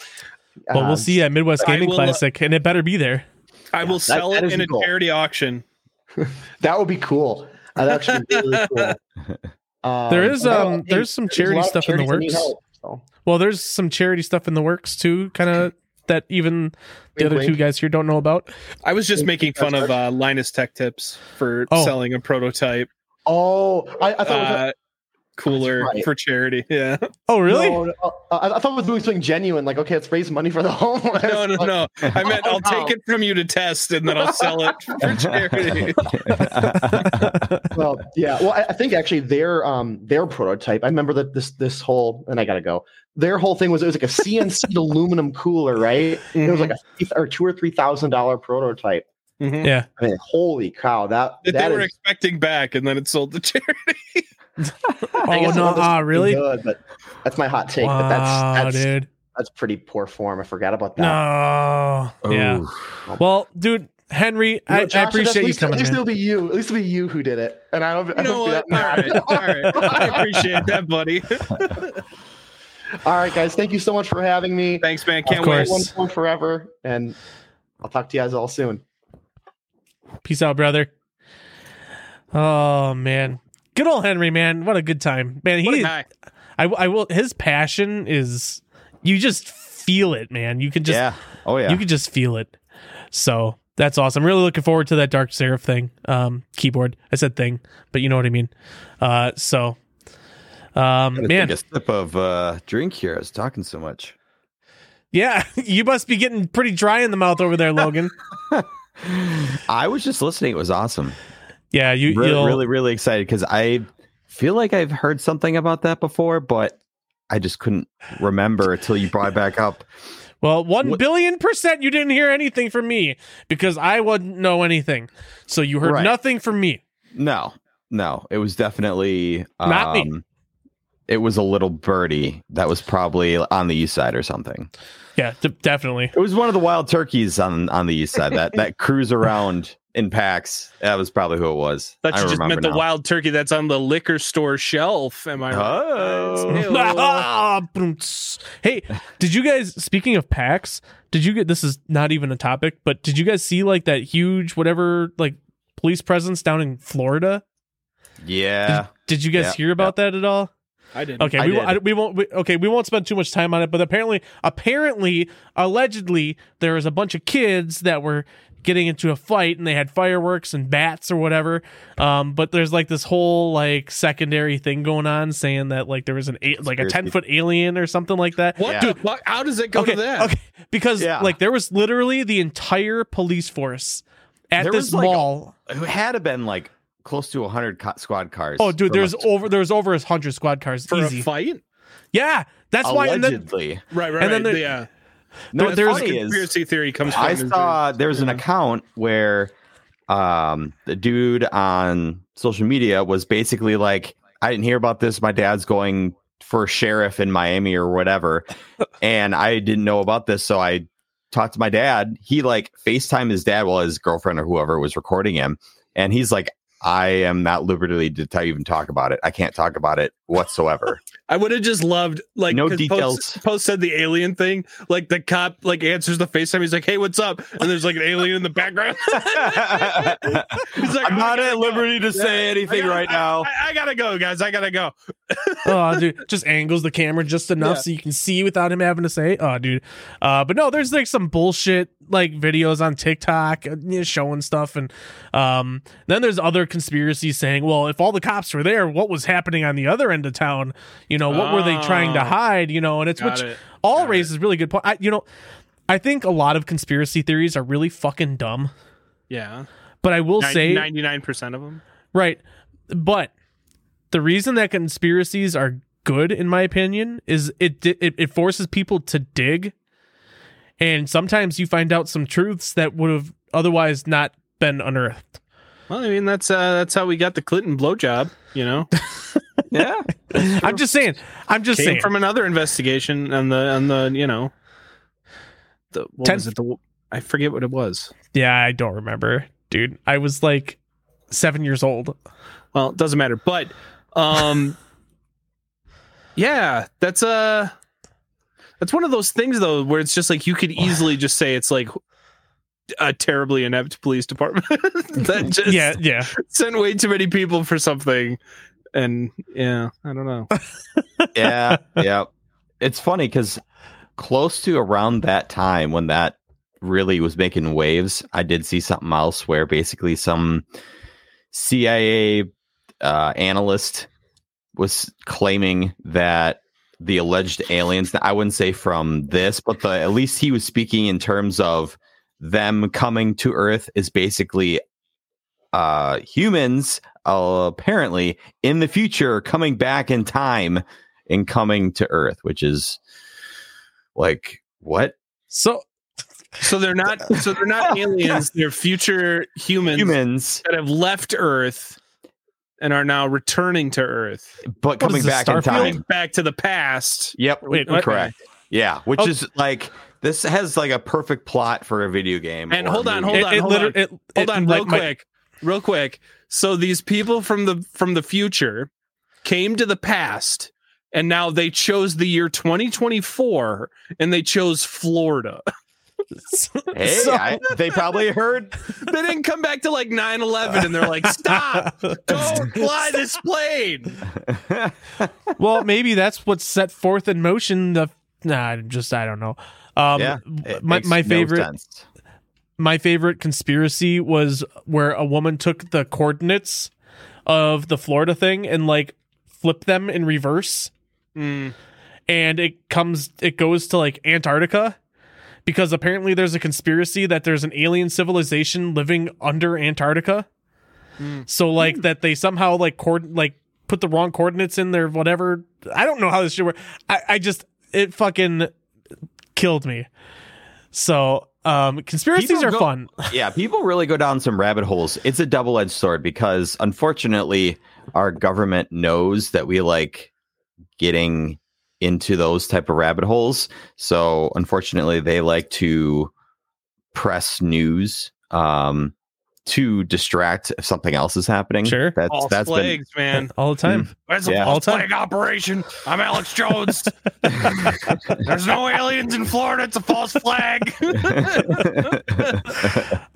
well, Um, we'll see you at Midwest Gaming will, Classic, and it better be there. I will sell that it is in the a goal. charity auction. That would be cool. That'd actually be really cool. Um, There is, um, there's some charity lot of stuff in the charities that need works. help. So Well, there's some charity stuff in the works too, kind of that even the Wink, other two guys here don't know about. I was just making fun of uh, Linus Tech Tips for Oh. selling a prototype oh, I, I thought. it was uh, cooler right. for charity. Yeah. Oh, really? No, no, uh, I, I thought it was doing something genuine. Like, okay, let's raise money for the homeless. No, no, no. I meant I'll take it from you to test and then I'll sell it for charity. well, yeah. Well, I, I think actually their um their prototype. I remember that this this whole and I gotta go. Their whole thing was it was like a CNC aluminum cooler, right? It was like a th- or two or three thousand dollar prototype. Mhm. Yeah. I mean, holy cow! That that that they were is- expecting back and then it sold to charity. I Oh no! wasn't Ah, really? Good, but that's my hot take. wow, but that's that's dude. that's pretty poor form. I forgot about that. No. Yeah. Well, dude, Henry, You know, I, Josh, I at appreciate you coming, At least man. it'll be you. At least it'll be you who did it. And I don't. I You know don't be what? that All, right. All right. I appreciate that, buddy. All right, guys. Thank you so much for having me. Thanks, man. Can't Of wait. course. One, one forever, and I'll talk to you guys all soon. Peace out, brother. Oh man, good old Henry, man. What a good time, man. He. I, I will. His passion is, you just feel it, man. You can just, yeah. Oh yeah. you can just feel it. So that's awesome. Really looking forward to that Dark Seraph thing. Um, keyboard. I said thing, but you know what I mean. Uh, so, um, man, take a sip of uh, drink here. I was talking so much. yeah, you must be getting pretty dry in the mouth over there, Logan. I was just listening. It was awesome. Yeah, you, really, you'll, really, really excited because I feel like I've heard something about that before, but I just couldn't remember until you brought it back up. Well, one What- billion percent you didn't hear anything from me because I wouldn't know anything. So you heard Right. nothing from me. No, no, it was definitely um, Not me. It was a little birdie that was probably on the east side or something. Yeah, d- definitely. It was one of the wild turkeys on on the east side that that cruise around in packs. That was probably who it was. Thought I you just remember meant the wild turkey that's on the liquor store shelf. Am I right? Oh. Hey, boom, tss. hey, did you guys? Speaking of PAX, did you get? This is not even a topic, but did you guys see like that huge whatever like police presence down in Florida? Yeah. Did you guys Yeah, hear about that at all? I didn't. Okay, I we, won't, did. I, we won't. We, okay, we won't spend too much time on it. But apparently, apparently, allegedly, there was a bunch of kids that were getting into a fight, and they had fireworks and bats or whatever. Um, but there's like this whole like secondary thing going on, saying that like there was an a- like a ten foot alien or something like that. What Yeah. the fuck? How does it go okay, to that? okay, because Yeah. like there was literally the entire police force at There this was, like, mall. It had to been like close to 100 co- squad cars. Oh, dude, there's a- over there's over a hundred squad cars. For Easy. a fight? yeah, that's why. And then, allegedly. Right, right, And then right. there- yeah. No, there's- is Conspiracy theory comes from. I saw there- there's an account where um the dude on social media was basically like, I didn't hear about this. My dad's going for sheriff in Miami or whatever, and I didn't know about this, so I talked to my dad. He like FaceTime his dad while his girlfriend or whoever was recording him, and he's like, I am not liberty to tell you even talk about it. I can't talk about it whatsoever. I would have just loved like No 'cause details. Post, Post said the alien thing. Like the cop like answers the FaceTime. He's like, "Hey, what's up?" And there's like an alien in the background. He's like, I'm "I not gotta at go." liberty to say Yeah, anything gotta- right now. I, I gotta go, guys. I gotta go. oh, dude, just angles the camera just enough Yeah. so you can see without him having to say, "Oh, dude." Uh, but no, there's like some bullshit like videos on TikTok uh, you know, showing stuff, and um, then there's other conspiracies saying, "Well, if all the cops were there, what was happening on the other end of town? You know, what were they trying to Oh. hide? You know?" And it's which it. all Got raises really good point. I, you know, I think a lot of conspiracy theories are really fucking dumb, Yeah, but I will say ninety nine percent of them. Right. But the reason that conspiracies are good in my opinion is it it, it forces people to dig and sometimes you find out some truths that would have otherwise not been unearthed. Well, I mean that's uh, that's how we got the Clinton blowjob. You know, yeah. I'm just saying. I'm just came saying. from another investigation on the on the you know, the what Ten- was it? The I forget what it was. yeah, I don't remember, dude. I was like 7 years old. Well, it doesn't matter. But um yeah, that's uh that's one of those things though where it's just like you could easily just say it's like a terribly inept police department that just Yeah, yeah. sent way too many people for something and yeah, I don't know. yeah, yeah. it's funny because close to around that time when that really was making waves, I did see something else where basically some CIA uh, analyst was claiming that the alleged aliens, I wouldn't say from this, but the, at least he was speaking in terms of them coming to Earth is basically uh, humans uh, apparently in the future coming back in time and coming to Earth, which is like what So So they're not. So they're not aliens. They're future humans, humans, that have left Earth and are now returning to Earth, but What coming is this, back in time. back to the past. Yep, Wait, what? correct. Yeah, which Oh. is like this has like a perfect plot for a video game. And hold on, hold on, it, it hold liter- on. it- Hold it- on, like real my- quick, real quick. So these people from the from the future came to the past, and now they chose the year 2024, and they chose Florida. Hey, So- I, they probably heard. they didn't come back to like 9/11, and they're like, "Stop! Don't fly this plane." well, maybe that's what set forth in motion the. Nah, just I don't know. Um, yeah, it my makes my no favorite sense. my favorite conspiracy was where a woman took the coordinates of the Florida thing and like flipped them in reverse Mm. and it comes it goes to like Antarctica because apparently there's a conspiracy that there's an alien civilization living under Antarctica. Hmm. So like that they somehow like cord like put the wrong coordinates in there whatever. I don't know how this should work. I I just it fucking killed me. So um conspiracies People are go- fun. yeah, people really go down some rabbit holes. It's a double edged sword because unfortunately, our government knows that we like getting into those type of rabbit holes. So unfortunately, they like to press news um, to distract if something else is happening. Sure. that's False that's flags, man. all the time. It's a All false time. flag operation. I'm Alex Jones. There's no aliens in Florida. It's a false flag. been.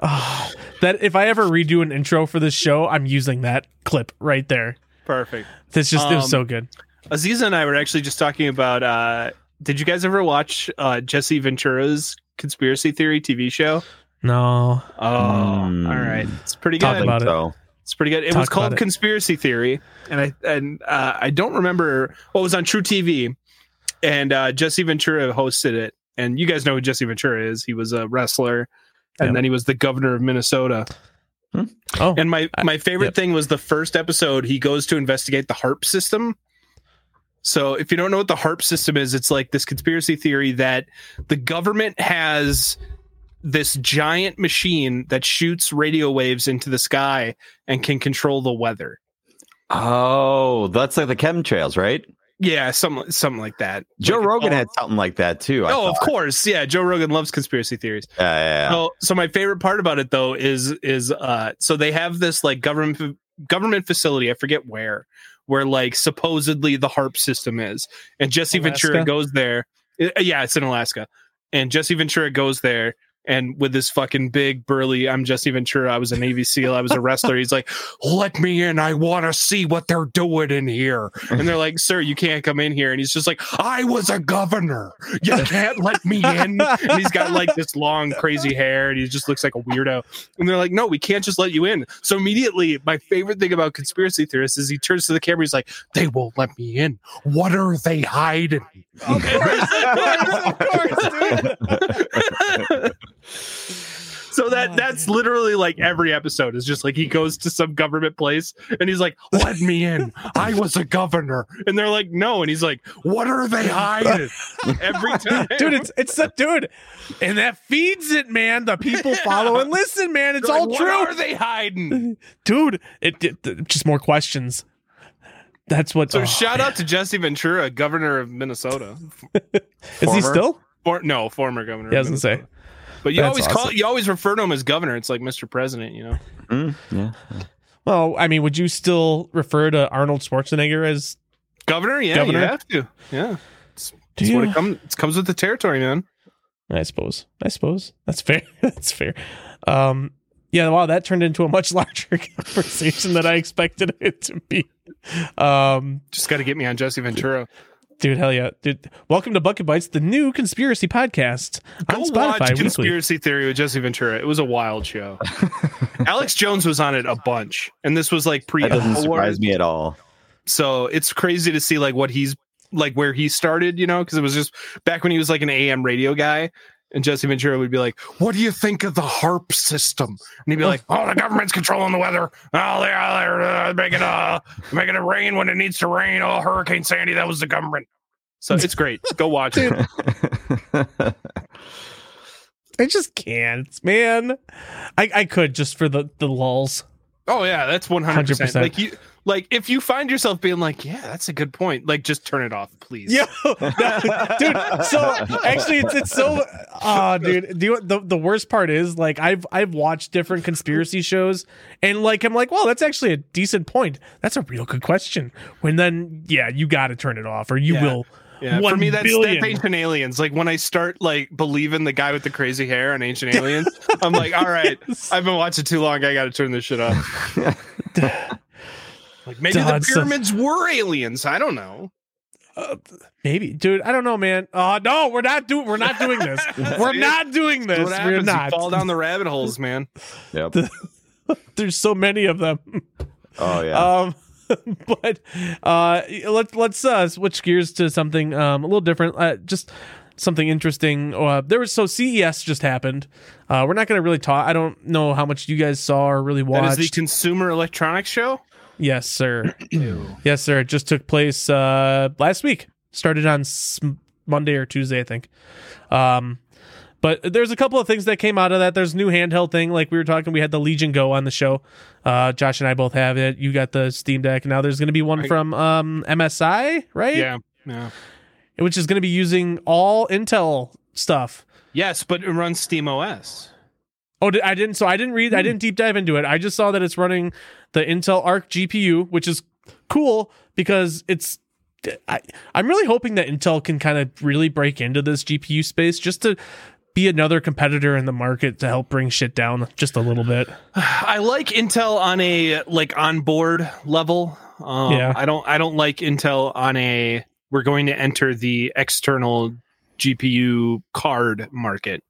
Ah, that if I ever redo an intro for this show, I'm using that clip right there. Perfect. It's just it was Um, so good. Aziza and I were actually just talking about. uh Did you guys ever watch uh Jesse Ventura's conspiracy theory TV show? No. Oh, Mm. all right. It's pretty Talk good. about it. It's pretty good. It Talk was called about it. Conspiracy Theory, and I and uh, I don't remember. Well, it was on True TV, and uh, Jesse Ventura hosted it. And you guys know who Jesse Ventura is. He was a wrestler, and Yep. then he was the governor of Minnesota. Oh, And my my favorite yep. thing was the first episode. He goes to investigate the HAARP system. So if you don't know what the HAARP system is, it's like this conspiracy theory that the government has this giant machine that shoots radio waves into the sky and can control the weather. oh, that's like the chemtrails, right? Yeah, something something like that. Joe Like, Rogan oh, had something like that too. I Oh, of course. Yeah, Joe Rogan loves conspiracy theories. Yeah, yeah, yeah. So, so my favorite part about it though is is uh so they have this like government government facility, I forget where, where like supposedly the HAARP system is. And Jesse Ventura goes there. Uh, yeah, it's in Alaska. And Jesse Ventura goes there and with this fucking big burly, I'm Jesse Ventura. I was a Navy SEAL. I was a wrestler. He's like, let me in. I want to see what they're doing in here. And they're like, sir, you can't come in here. And he's just like, I was a governor. You can't let me in. And he's got like this long, crazy hair and he just looks like a weirdo. And they're like, no, we can't just let you in. So immediately, my favorite thing about conspiracy theorists is he turns to the camera. He's like, they won't let me in. What are they hiding? of course, dude. So that Oh, that's literally like every episode is just like he goes to some government place and he's like, "Let me in. I was a governor." And they're like, "No." And he's like, "What are they hiding?" Every time, dude, it's it's a dude, and that feeds it, man. The people follow and listen, man. It's They're all like, true, What are they hiding? dude. It, it- just more questions. That's what. So oh, shout man. out to Jesse Ventura, governor of Minnesota. Is he still? For, no, former governor. I of say. Minnesota. But you That's always call you always refer to him as governor. It's like Mr. President, you know. Mm, yeah. Well, I mean, would you still refer to Arnold Schwarzenegger as? Governor, yeah, Governor? you have to. Yeah. Do That's what you? it comes it comes with the territory, man. I suppose. I suppose that's fair. that's fair. Um, yeah. Wow, that turned into a much larger conversation than I expected it to be. Um, Just got to get me on Jesse Ventura. Dude, hell yeah. Dude, welcome to Bucket Bytes, the new conspiracy podcast Go on Spotify watch weekly. Conspiracy Theory with Jesse Ventura. It was a wild show. Alex Jones was on it a bunch, and this was like pre That doesn't surprise me at all. So it's crazy to see like what he's like where he started, you know, because it was just back when he was like an AM radio guy. And Jesse Ventura would be like, "What do you think of the HAARP system?" And he'd be like, "Oh, the government's controlling the weather. Oh, they're, they're uh, making uh making it rain when it needs to rain. Oh, Hurricane Sandy, that was the government." So it's great. Go watch it. I just can't, man. I, I could just for the, the lulls. Oh yeah, that's one hundred percent. 100%. Like you, like if you find yourself being like, "Yeah, that's a good point," like just turn it off, please. Yo, dude. So actually, it's it's so. Ah, dude. Do you, the the worst part is like I've I've watched different conspiracy shows and like I'm like, well, that's actually a decent point. That's a real good question. When then, yeah, you got to turn it off, or you Yeah. will. Yeah, for me that's billion. that's ancient aliens. Like when I start like believing the guy with the crazy hair on ancient aliens, I'm like, all right, I've been watching too long. I got to turn this shit off. Like maybe God, the pyramids were aliens. I don't know. Maybe, dude. I don't know, man. Oh no, we're not doing. We're not doing this. We're not doing this. what We're happens. You not. fall down the rabbit holes, man. yep. There's so many of them. Oh yeah. Um, but uh, let's let's uh, switch gears to something um, a little different. Uh, just something interesting. Uh, there was so CES just happened. Uh, we're not going to really talk. I don't know how much you guys saw or really watched. is the Consumer Electronics Show. Yes, sir. yes, sir. It just took place uh, last week. Started on s- Monday or Tuesday, I think. Um, but there's a couple of things that came out of that. There's a new handheld thing, like we were talking. We had the Legion Go on the show. Uh, Josh and I both have it. You got the Steam Deck. Now there's going to be one from um, MSI, right? Yeah, yeah. Which is going to be using all Intel stuff. Yes, but it runs Steam OS. Oh, I didn't. So I didn't read. I didn't deep dive into it. I just saw that it's running the Intel Arc GPU, which is cool because it's. I, I'm really hoping that Intel can kind of really break into this GPU space just to be another competitor in the market to help bring shit down just a little bit. I like Intel on a like on board level. Um, Yeah. I don't I don't like Intel on a we're going to enter the external GPU card market.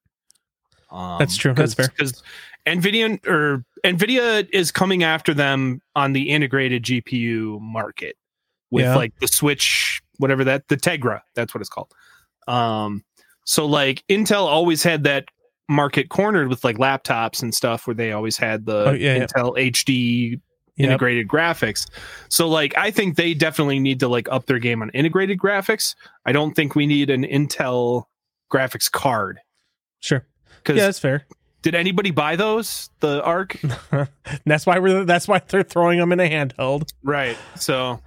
Um, That's true. That's fair. Because Nvidia or Nvidia is coming after them on the integrated GPU market with Yeah. like the Switch, whatever that the Tegra. That's what it's called. Um, so like Intel always had that market cornered with like laptops and stuff where they always had the Oh, yeah, yeah. Intel HD Yep. integrated graphics. So like I think they definitely need to like up their game on integrated graphics. I don't think we need an Intel graphics card Sure. Cuz Yeah, that's fair. did anybody buy those? The Arc? that's why we're. That's why they're throwing them in a handheld. right. So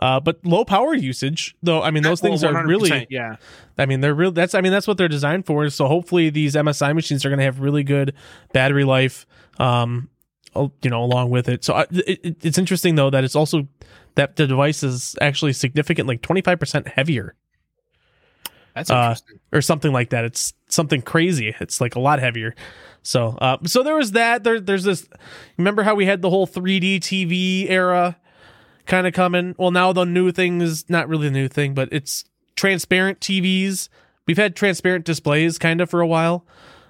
Uh, but low power usage, though. I mean, those well, things are really. yeah. I mean, they're real. That's. I mean, that's what they're designed for. So hopefully, these MSI machines are going to have really good battery life. Um, you know, along with it. So I, it, it- it's interesting though that it's also that the device is actually significant, like twenty five percent heavier That's Uh, or something like that. It's something crazy. It's like a lot heavier. So, uh, so there was that. There, there's this. Remember how we had the whole 3D TV era kind of coming? Well, now the new thing is not really the new thing, but it's transparent TVs. We've had transparent displays kind of for a while,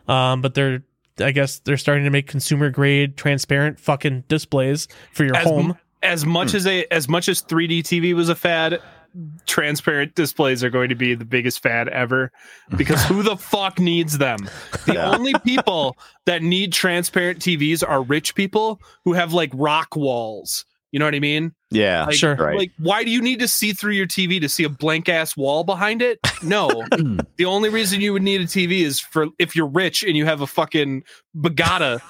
um, but they're. I guess they're starting to make consumer grade transparent fucking displays for your as, home. as much as a as much as 3D TV was a fad, transparent displays are going to be the biggest fad ever because who the fuck needs them? The Yeah. only people that need transparent TVs are rich people who have like rock walls. You know what I mean? yeah. Like, Sure. Right. Like, why do you need to see through your TV to see a blank ass wall behind it? No. the only reason you would need a TV is for if you're rich and you have a fucking Bugatti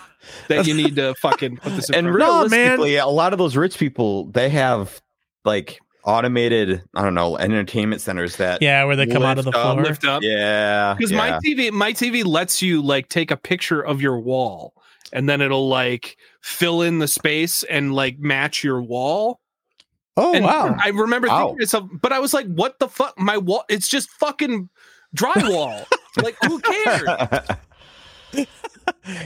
that you need to fucking put this in and front of. No, man. realistically, a lot of those rich people they have like automated. I don't know entertainment centers that. Yeah, where they come out of the lift up, floor. lift up. Yeah. Because yeah. my TV, my TV lets you like take a picture of your wall, and then it'll like fill in the space and like match your wall. Oh and wow! I remember Wow. thinking to myself, but I was like, "What the fuck? My wall? It's just fucking drywall. like, who cares?"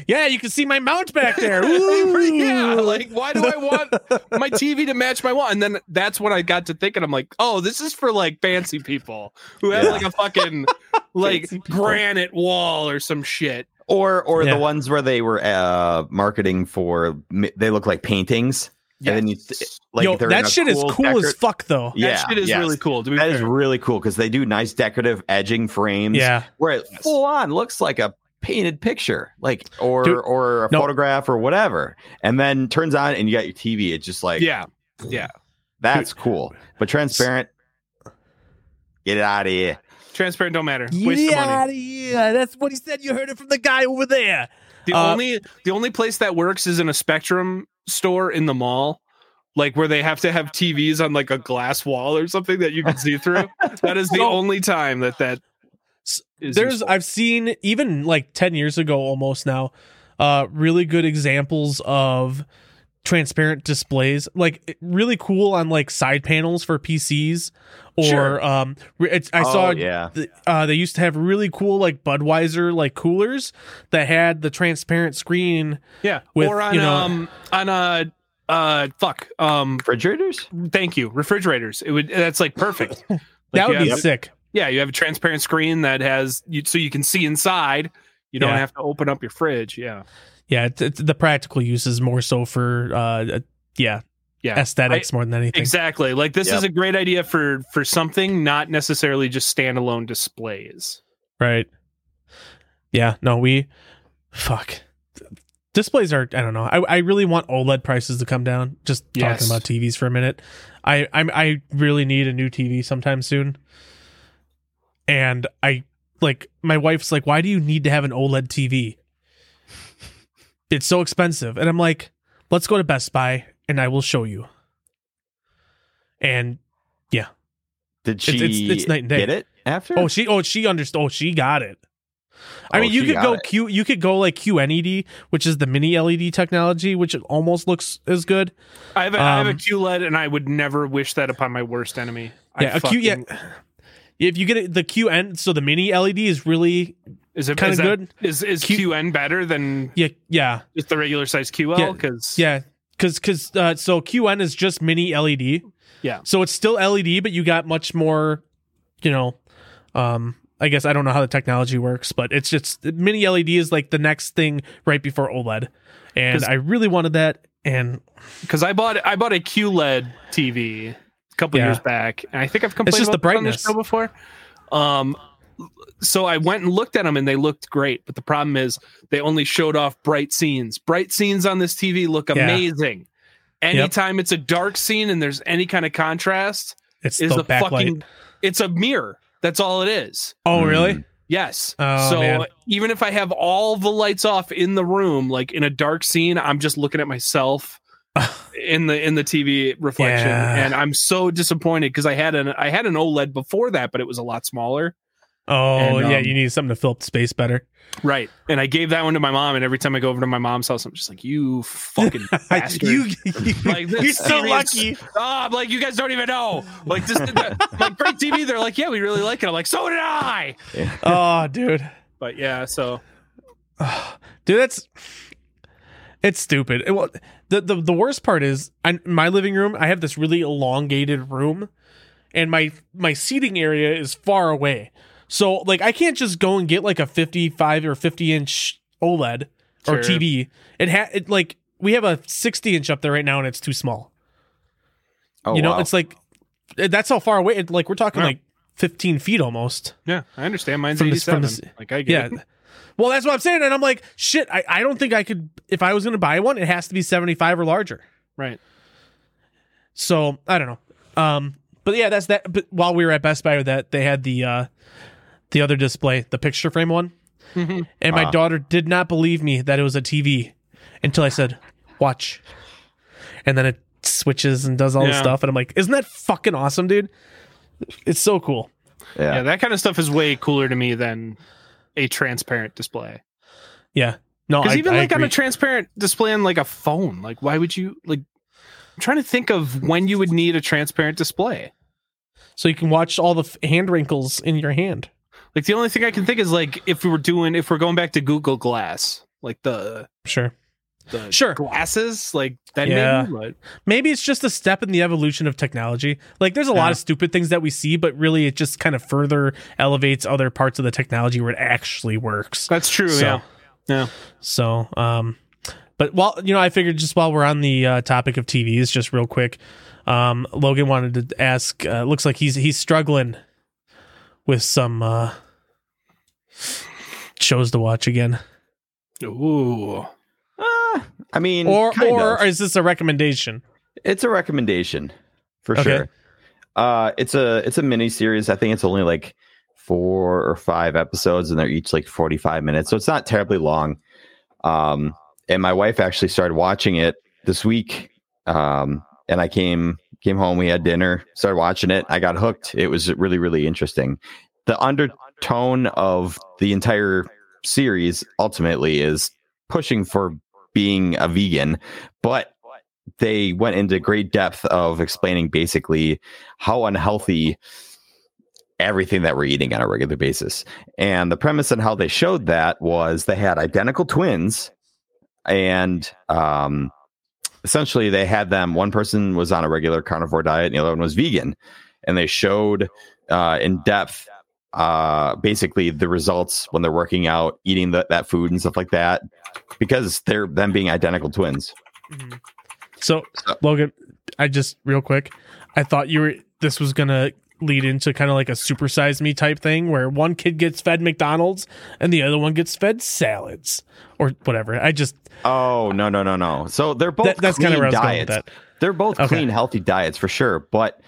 yeah, you can see my mount back there. Ooh. yeah, like why do I want my TV to match my wall? And then that's when I got to thinking, I'm like, oh, this is for like fancy people who have Yeah. like a fucking like granite wall or some shit. Or or Yeah. the ones where they were uh marketing for they look like paintings. And then you Yes. like Yo, that a shit is cool as fuck, though. that Yeah, shit is yes. really cool. To be That is fair. really cool because they do nice decorative edging frames. Yeah. where it Yes. full on looks like a painted picture, like or Dude, or a no. photograph or whatever, and then turns on and you got your TV. It's just like yeah, yeah. that's cool, but transparent. Get it out of here. Transparent don't matter. Waste of money. yeah, that's what he said. You heard it from the guy over there. The Uh, only the only place that works is in a Spectrum store in the mall, like where they have to have TVs on like a glass wall or something that you can see through. that is the So- only time that that S- is. There's useful. I've seen even like 10 years ago almost now, uh really good examples of transparent displays like really cool on like side panels for PCs or Sure. um re- it's, I Oh, saw yeah. th- uh they used to have really cool like Budweiser like coolers that had the transparent screen yeah, with, or on you know- um on a uh fuck um Refrigerators. thank you refrigerators. It would that's like perfect. Like, that would you be have- sick Yeah, you have a transparent screen that has you so you can see inside. You don't Yeah. have to open up your fridge. Yeah, yeah it's, it's the practical use is more so for uh yeah yeah. aesthetics more than anything Exactly. Like this Yep. is a great idea for for something, not necessarily just standalone displays. Right. Yeah. No, we fuck. Displays are I don't know. I, I really want OLED prices to come down. Just Yes. talking about TVs for a minute. I I'm I really need a new TV sometime soon. And I like my wife's like, why do you need to have an OLED TV? It's so expensive. And I'm like, let's go to Best Buy and I will show you. And yeah. Did she It's- it's- it's night and day. get it after? Oh, she oh she understood. Oh, she got it. I Oh, mean, you could go it. Q. You could go like QNED, which is the mini LED technology, which almost looks as good. I have a, I have a Um, QLED, and I would never wish that upon my worst enemy. I Yeah, a Q. Yeah, fucking- if you get it, the QN, so the mini LED is really is it kinda good. Is is Q- QN better than yeah yeah just the regular size QL? Yeah, Because yeah because because uh, so QN is just mini LED. Yeah. So it's still LED, but you got much more. You know, um, I guess I don't know how the technology works, but it's just mini LED is like the next thing right before OLED, and I really wanted that, and because I bought I bought a QLED TV couple Yeah. years back, and I think I've complained just about the this on this brightness. show before. Um, so I went and looked at them, and they looked great. But the problem is they only showed off bright scenes. Bright scenes on this TV look Yeah. amazing. Anytime it's a dark scene and there's any kind of contrast, it's is the a backlight. fucking it's a mirror. That's all it is. oh, really? Mm. Yes. Oh, so man. even if I have all the lights off in the room, like in a dark scene, I'm just looking at myself in the in the TV reflection, Yeah. and I'm so disappointed because I had an I had an OLED before that, but it was a lot smaller. Oh, And, yeah. um, You need something to fill up the space better. Right. And I gave that one to my mom, and every time I go over to my mom's house, I'm just like, "You fucking bastard!" you, Like, this you're so is- lucky. Oh, I'm like, you guys don't even know. Like this, my great TV. They're like, yeah, we really like it. I'm like, so did I. Oh, dude. But yeah, so dude that's it's stupid It- well the, the the worst part is I, my living room i have this really elongated room and my my seating area is far away so like i can't just go and get like a 55 or 50 inch oled or Sure. tv it had it like we have a 60 inch up there right now and it's too small Oh, you know wow. it's like that's how far away it, like we're talking Yeah. like 15 feet almost yeah, I understand. Mine's From 87. like I get yeah. it. Well, that's what I'm saying. And I'm like, shit, I, I don't think I could, if I was going to buy one, it has to be 75 or larger. Right. So I don't know. Um, but yeah, that's that. But while we were at Best Buy, with that they had the, uh, the other display, the picture frame one. Mhm. And my Ah. daughter did not believe me that it was a TV until I said, watch. And then it switches and does all this Yeah. stuff. And I'm like, isn't that fucking awesome, dude? It's so cool. Yeah. yeah. that kind of stuff is way cooler to me than a transparent display. Yeah. No, Because even I like on a transparent display on like a phone, like why would you like? I'm trying to think of when you would need a transparent display. so you can watch all the f- hand wrinkles in your hand. Like the only thing I can think is like if we were doing if we're going back to Google Glass, like the Sure. The Sure. glasses, like that. Yeah. Maybe, but Maybe it's just a step in the evolution of technology. Like there's a lot of stupid things that we see, but really it just kind of further elevates other parts of the technology where it actually works. that's true. So- yeah, yeah. So, um, but while you know, I figured just while we're on the uh, topic of TVs, just real quick, um, Logan wanted to ask. Uh, looks like he's he's struggling with some uh, shows to watch again, Ooh, I mean, or or of. is this a recommendation? it's a recommendation for Okay. sure. Uh, it's a it's a mini series. I think it's only like four or five episodes, and they're each like forty five minutes, so it's not terribly long. Um, and my wife actually started watching it this week. Um, and I came came home, we had dinner, started watching it. I got hooked. It was really really interesting. The undertone of the entire series ultimately is pushing for being a vegan, but they went into great depth of explaining basically how unhealthy everything that we're eating on a regular basis. And the premise and how they showed that was they had identical twins and um essentially they had them one person was on a regular carnivore diet and the other one was vegan and they showed uh in depth uh basically the results when they're working out eating the, that food and stuff like that because they're them being identical twins So, Logan, I just real quick, I thought you were this was gonna lead into kind of like a supersize me type thing where one kid gets fed McDonald's and the other one gets fed salads or whatever. I just Oh no no no no! So they're both that, that's kind of clean where I was going with diets. that. They're both Okay. clean, healthy diets for sure. But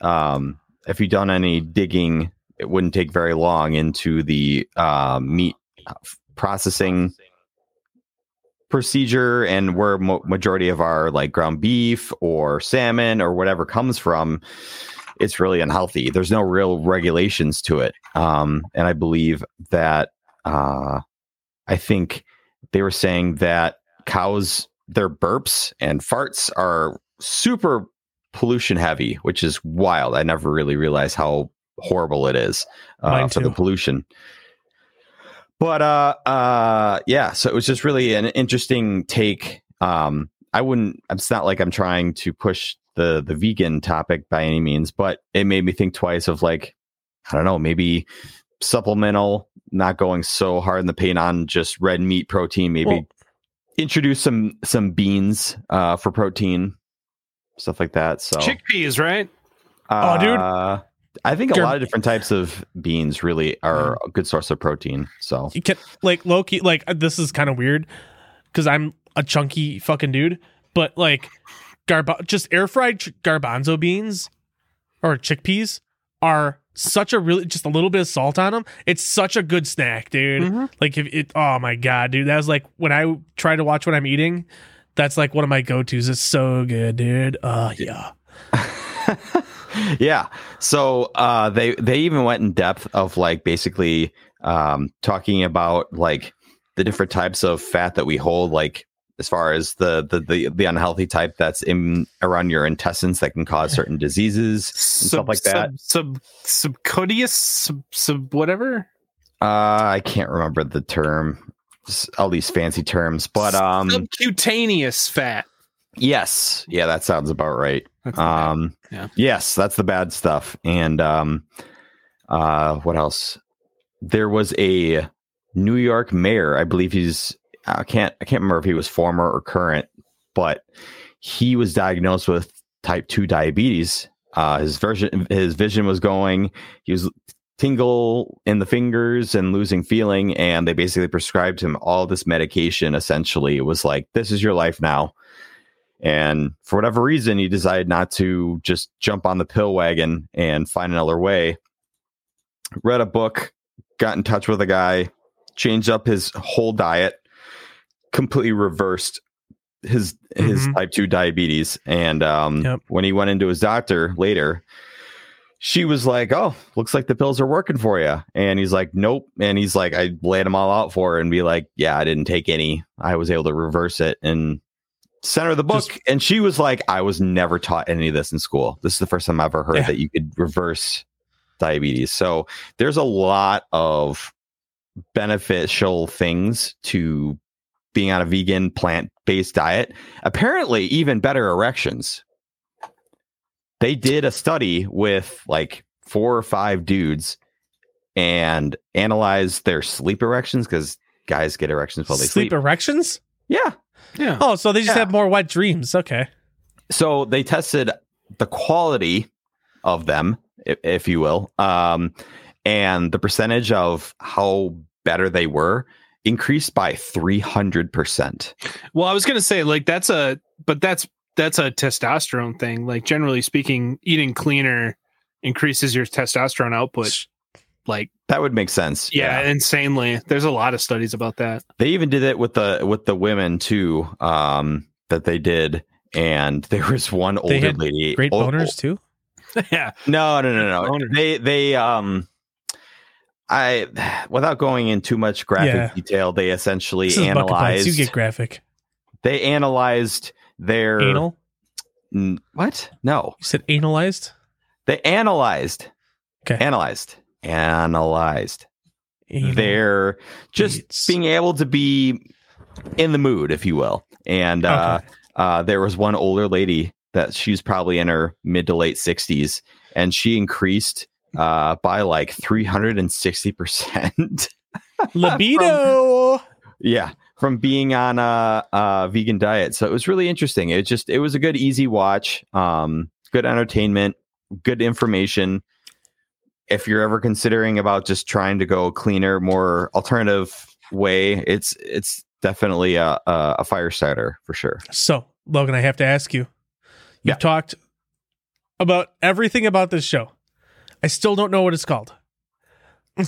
um, if you've done any digging, it wouldn't take very long into the uh, meat uh, processing procedure and where mo- majority of our like ground beef or salmon or whatever comes from. It's really unhealthy. There's no real regulations to it, um, and I believe that uh, I think they were saying that cows their burps and farts are super pollution heavy which is wild i never really realized how horrible it is uh, Mine for the pollution but uh uh yeah so it was just really an interesting take um i wouldn't it's not like i'm trying to push the the vegan topic by any means but it made me think twice of like i don't know maybe supplemental not going so hard in the paint on just red meat protein maybe Well- introduce some some beans uh for protein stuff like that so chickpeas, right? Oh, dude. I think a lot of different types of beans really are a good source of protein so You can like low key like uh, this is kind of weird because I'm a chunky fucking dude, but like garba just air fried garbanzo beans or chickpeas are such a really just a little bit of salt on them. It's such a good snack, dude. Mhm. Like if it oh my god, dude, that was like when I try to watch what I'm eating. That's like one of my go tos. It's so good, dude. Uh yeah. yeah so uh they they even went in depth of like basically um talking about like the different types of fat that we hold like as far as the the the, the unhealthy type that's in around your intestines that can cause certain diseases and stuff like that. Sub, sub, subcutaneous, sub, sub, whatever. uh i can't remember the term all these fancy terms but um subcutaneous fat. Yes. Yeah that sounds about right. Um Yeah. yes that's the bad stuff. And um uh what else? There was a new york mayor. I believe he's i can't i can't remember if he was former or current but he was diagnosed with type 2 diabetes. Uh his version his vision was going he was tingle in the fingers and losing feeling and they basically prescribed him all this medication essentially. It was like this is your life now and for whatever reason, he decided not to just jump on the pill wagon and find another way. Read a book, got in touch with a guy, changed up his whole diet, completely reversed his his Mhm. type 2 diabetes. And um, Yep. when he went into his doctor later, she was like, "Oh, looks like the pills are working for you." And he's like, "Nope." And he's like, "I laid them all out for her and be like, yeah, I didn't take any. I was able to reverse it and center of the book." Just- and she was like, "I was never taught any of this in school. This is the first time I've ever heard Yeah. that you could reverse diabetes." So there's a lot of beneficial things to being on a vegan plant based diet, apparently even better erections. They did a study with like four or five dudes and analyzed their sleep erections because guys get erections while they sleep sleep. erections. yeah. Yeah. Oh, so they just Yeah. have more wet dreams. Okay. So they tested the quality of them, if, if you will, um, and the percentage of how better they were increased by 300%. Well, I was gonna say like that's a but that's that's a testosterone thing. Like generally speaking, eating cleaner increases your testosterone output. Like That would make sense. yeah, insanely. There's a lot of studies about that. They even did it with the with the women too. Um, that they did, and there was one older had lady. Great oh, boners too. yeah. No, no, no, no. Boner. They they um, I without going in too much graphic Yeah. detail, they essentially This is Bucket Bytes. analyzed. You get graphic. they analyzed their Anal. N- what? No, You said analyzed. they analyzed, Okay. analyzed, analyzed they're just being able to be in the mood, if you will. And uh, Okay. uh, there was one older lady that she's probably in her mid to late sixties, and she increased uh, by like three hundred and sixty percent. libido. Yeah, from being on a, a vegan diet. So it was really interesting. It just it was a good easy watch. Um, good entertainment, good information. If you're ever considering about just trying to go cleaner, more alternative way, it's it's definitely a a, a fire starter for sure. So, Logan, I have to ask you. You've Yeah. talked about everything about this show. I still don't know what it's called.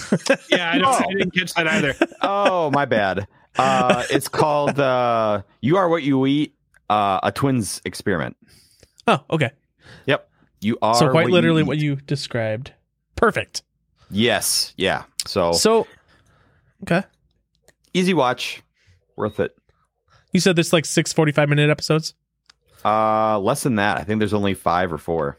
Yeah, I, don't, I didn't catch that either. oh, my bad. Uh, it's called uh, "You Are What You Eat." Uh, a twins experiment. Oh, okay. Yep. You are so quite what literally you what you described. Perfect. Yes, yeah. So So, okay. easy watch, worth it. You said there's like six 45 minute episodes. Uh, less than that. I think there's only five or four.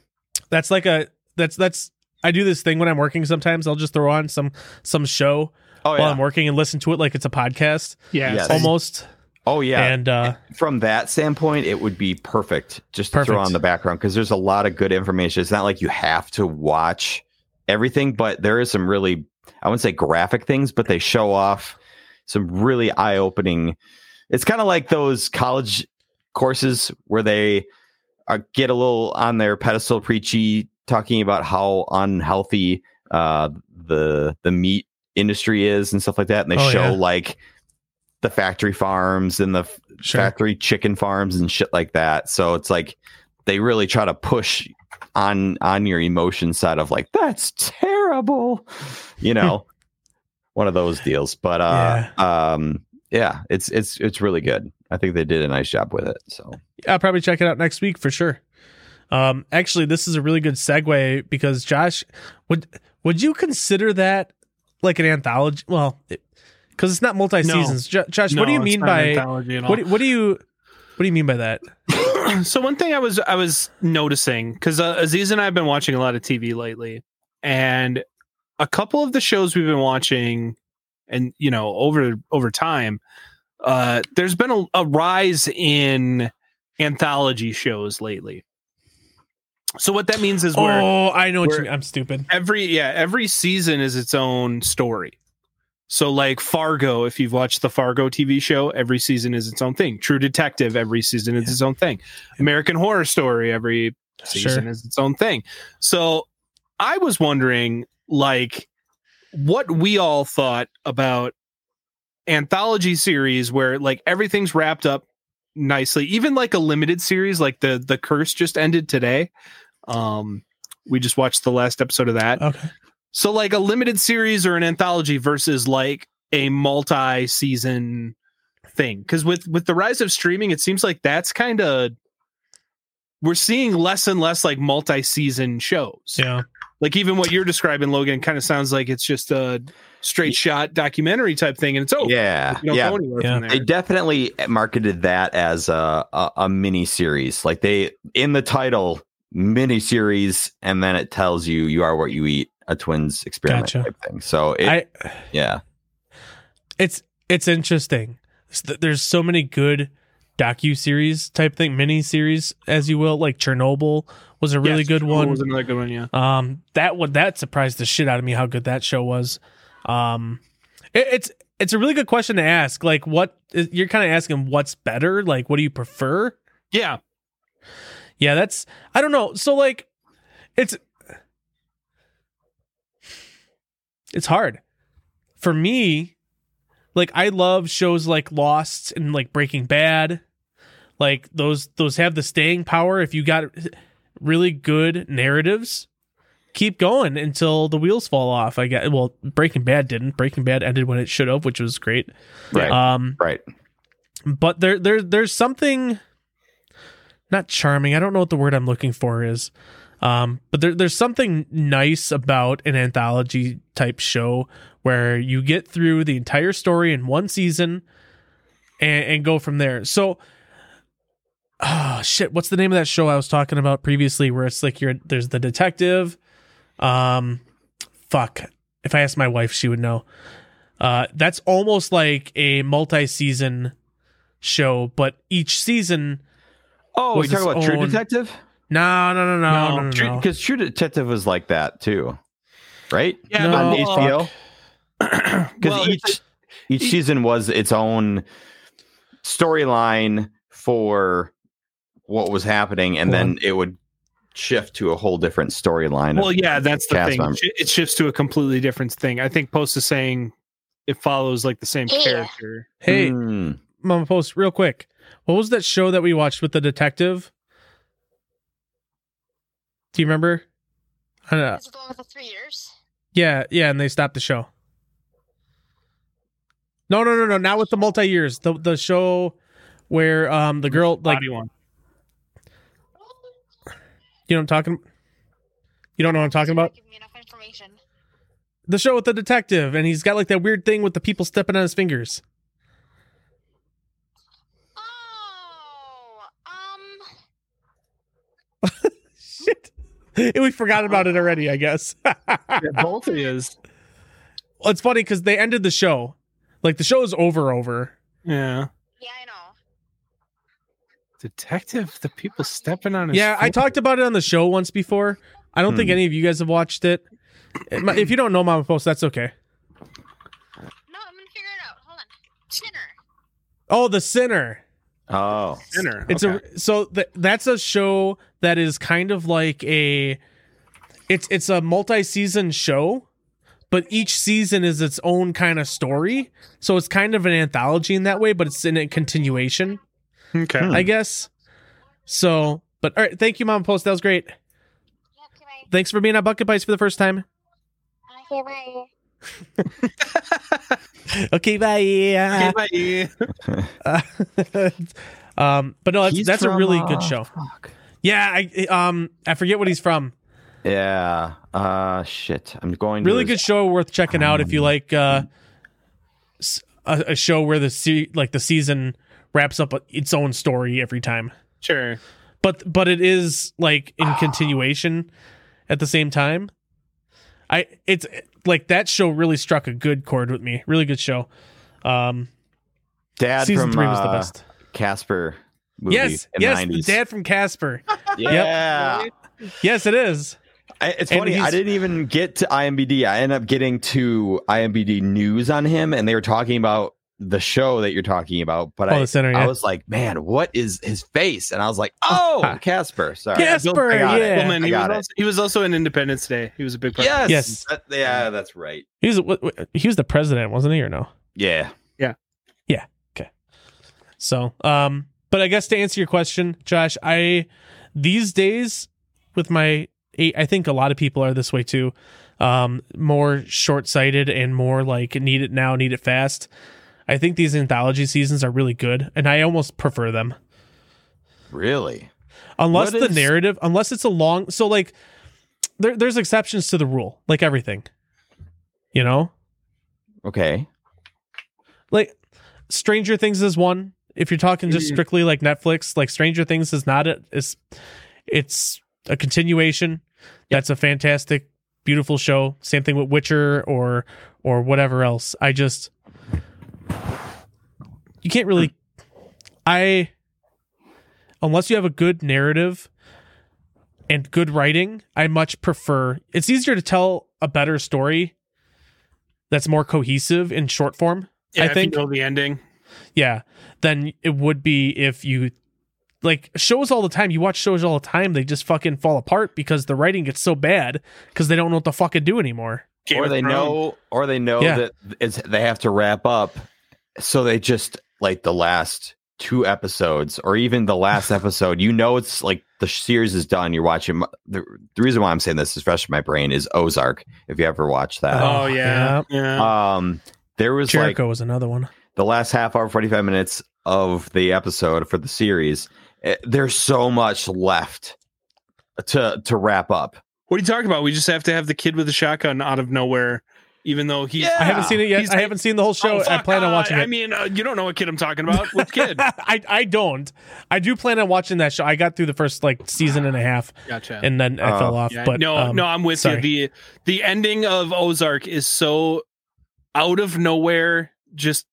That's like a that's that's I do this thing when I'm working sometimes. I'll just throw on some some show Oh while yeah. I'm working and listen to it like it's a podcast Yeah. Yes. almost. oh yeah. And uh From that standpoint, it would be perfect just to Perfect. throw on the background because there's a lot of good information. It's not like you have to watch everything, but there is some really I wouldn't say graphic things, but they show off some really eye opening. It's kind of like those college courses where they uh, get a little on their pedestal preachy, talking about how unhealthy uh, the the meat industry is and stuff like that, and they Oh, show yeah. like the factory farms and the Sure. factory chicken farms and shit like that. So it's like they really try to push on on your emotion side of like that's terrible, you know, one of those deals. But uh, um, yeah, it's it's it's really good. I think they did a nice job with it. So I'll probably check it out next week for sure. Um, actually, this is a really good segue because Josh, would would you consider that like an anthology? Well, because it's not multi seasons. Jo- Josh, what do you mean not by anthology what? Do, what do you what do you mean by that? so one thing I was I was noticing because uh, Aziz and I have been watching a lot of TV lately, and a couple of the shows we've been watching, and you know over over time, uh, there's been a, a rise in anthology shows lately. So what that means is where Oh, I know what you mean. I'm stupid. every yeah every season is its own story so like fargo if you've watched the fargo tv show every season is its own thing. True detective every season is its own thing. American horror story every season Sure. is its own thing. So i was wondering like what we all thought about anthology series where like everything's wrapped up nicely even like a limited series like the the curse just ended today. Um we just watched the last episode of that. Okay. So like a limited series or an anthology versus like a multi-season thing cuz with with the rise of streaming it seems like that's kind of we're seeing less and less like multi-season shows. Yeah. Like even what you're describing Logan kind of sounds like it's just a straight shot documentary type thing and it's over. yeah, You don't yeah. Yeah. They definitely marketed that as a, a a mini series. Like they in the title mini series, and then it tells you you are what you eat, a twins experiment Gotcha. type thing. So it, I yeah, it's it's interesting. there's so many good docu series type thing, mini series as you will, like Chernobyl was a really Yes, good Chernobyl one. Was another good one. Yeah. Um, that one that surprised the shit out of me how good that show was. Um, it, it's it's a really good question to ask. Like, what you're kind of asking, what's better? Like, what do you prefer? Yeah. Yeah, that's I don't know. So like, it's it's hard for me. Like, I love shows like Lost and like Breaking Bad. Like those those have the staying power. If you got really good narratives, keep going until the wheels fall off. I get well, Breaking Bad didn't. Breaking Bad ended when it should have, which was great. Right. Um, right. but there there there's something not charming. I don't know what the word I'm looking for is. Um, but there, there's something nice about an anthology type show where you get through the entire story in one season and, and go from there. So, oh shit, what's the name of that show I was talking about previously? Where it's like you're there's the detective. Um, fuck. If I asked my wife, she would know. Uh, that's almost like a multi-season show, but each season. Oh, was we talking about True Detective? No, no, no, no, no, no. True, no. because True Detective was like that too, right? Yeah, No. on HBO. Because Well, each each season was its own storyline for what was happening, and then it would shift to a whole different storyline. Well, yeah, that's the thing. member. It shifts to a completely different thing. I think Post is saying it follows like the same Yeah. character. Hey, Hmm. Mama Post, real quick. What was that show that we watched with the detective? Do you remember? I don't know. Is it the one with the three years? Yeah, yeah, and they stopped the show. No, no, no, no, not with the multi years. The the show where um the girl like Body one. you know what I'm talking You don't know what I'm talking about? Give me enough information. The show with the detective and he's got like that weird thing with the people stepping on his fingers. Oh, um, Shit. we forgot about it already, I guess. Yeah, both is. Well, it's funny because they ended the show. Like the show is over, over. Yeah. yeah, I know. Detective, the people stepping on his Yeah, I talked about it on the show once before. I don't think Hmm. any of you guys have watched it. It If you don't know Mama Post, that's okay. No, I'm gonna figure it out. Hold on. Tinner. Oh, The Sinner. Oh, Dinner. It's okay. a so th- that's a show that is kind of like a it's it's a multi-season show, but each season is its own kind of story. So it's kind of an anthology in that way, but it's in a continuation. okay. I guess. So, but all right, thank you, Mom Post. That was great. Yeah. Thanks for being on Bucket Bytes for the first time. Okay, bye. Okay, bye. Okay, bye. Uh, um, but no, that's, He's that's a really uh, good show. fuck. Yeah, I um I forget what he's from. Yeah. Uh, shit. I'm going. Really to good show, worth checking out if you Um, like uh, s- a, a show where the se- like the season wraps up its own story every time. Sure. But but it is like in continuation at the same time. I it's like that show really struck a good chord with me. Really good show. Um, Dad season from three was the uh, best. Casper. Movie Yes, in yes, the the dad from Casper. Yeah. Yes, it is. I, it's And funny. I didn't even get to IMBD. I ended up getting to IMBD news on him, and they were talking about the show that you're talking about. But Oh, I, the center, I was like, man, what is his face? And I was like, oh, Casper. Sorry, Casper, I yeah. Well, man, he was, also, he was also in Independence Day. He was a big part. Yes, Yes. That- yeah, that's right. He was what- what- he was the president, wasn't he, or no? Yeah, Yeah. Yeah. Okay. So, um, but I guess to answer your question, Josh, I these days with my eight, I think a lot of people are this way too. Um, more short sighted and more like need it now, need it fast. I think these anthology seasons are really good, and I almost prefer them. really. Unless What the is- narrative, unless it's a long, so like there, there's exceptions to the rule, like everything. You know, Okay. like Stranger Things is one. If you're talking just Mhm. strictly like Netflix, like Stranger Things is not it. It's it's a continuation. That's a fantastic, beautiful show. Same thing with Witcher or or whatever else. I just you can't really I unless you have a good narrative and good writing, I much prefer it's easier to tell a better story that's more cohesive in short form. Yeah, I think you know the ending. yeah, than it would be if you like shows all the time. You watch shows all the time, they just fucking fall apart because the writing gets so bad because they don't know what the fuck to do anymore. Game or they Thrones. know or they know Yeah. that it's they have to wrap up so they just like the last two episodes or even the last episode you know it's like the series is done you're watching the, the reason why i'm saying this is fresh in my brain is ozark if you ever watched that Oh yeah, yeah. um there was Jericho like was another one. the last half hour 45 minutes of the episode for the series eh, there's so much left to to wrap up what are you talking about? We just have to have the kid with the shotgun out of nowhere, even though he's. Yeah. I haven't seen it yet. He's I haven't seen the whole show. Oh, I plan on uh, watching it. I mean, uh, you don't know what kid I'm talking about. What kid? I I don't. I do plan on watching that show. I got through the first like season and a half, Gotcha. and then I Oh. fell off. Yeah, but no, um, no, I'm with sorry. you. The the ending of Ozark is so out of nowhere, just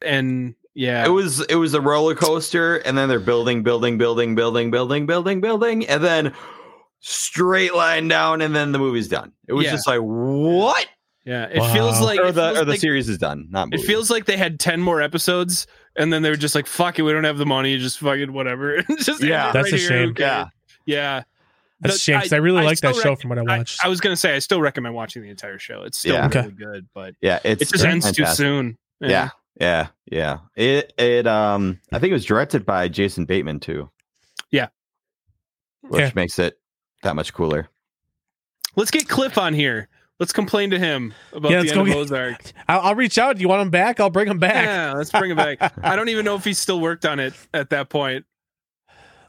and yeah, It was it was a roller coaster, and then they're building, building, building, building, building, building, building, and then straight line down, and then the movie's done. It was Yeah. just like what? Yeah. It Wow. feels like or the or the like- series is done. Not It feels like they had ten more episodes, and then they were just like, "Fuck it, we don't have the money. Just fucking whatever." just Yeah. it That's a here, shame. okay. yeah. yeah. that's a The- shame 'cause I, really like that still show from what I I, watched. I was gonna say I still recommend watching the entire show. It's still Yeah. Okay. really good, but Yeah, it's it just ends too soon. Yeah, yeah, yeah. It it um I think it was directed by Jason Bateman too. Yeah. which Okay. makes it that much cooler. Let's get Cliff on here. Let's complain to him about Yeah, the end of go get- Ozark. I'll, I'll reach out. Do you want him back? I'll bring him back. Yeah, let's bring him back. I don't even know if he still worked on it at that point.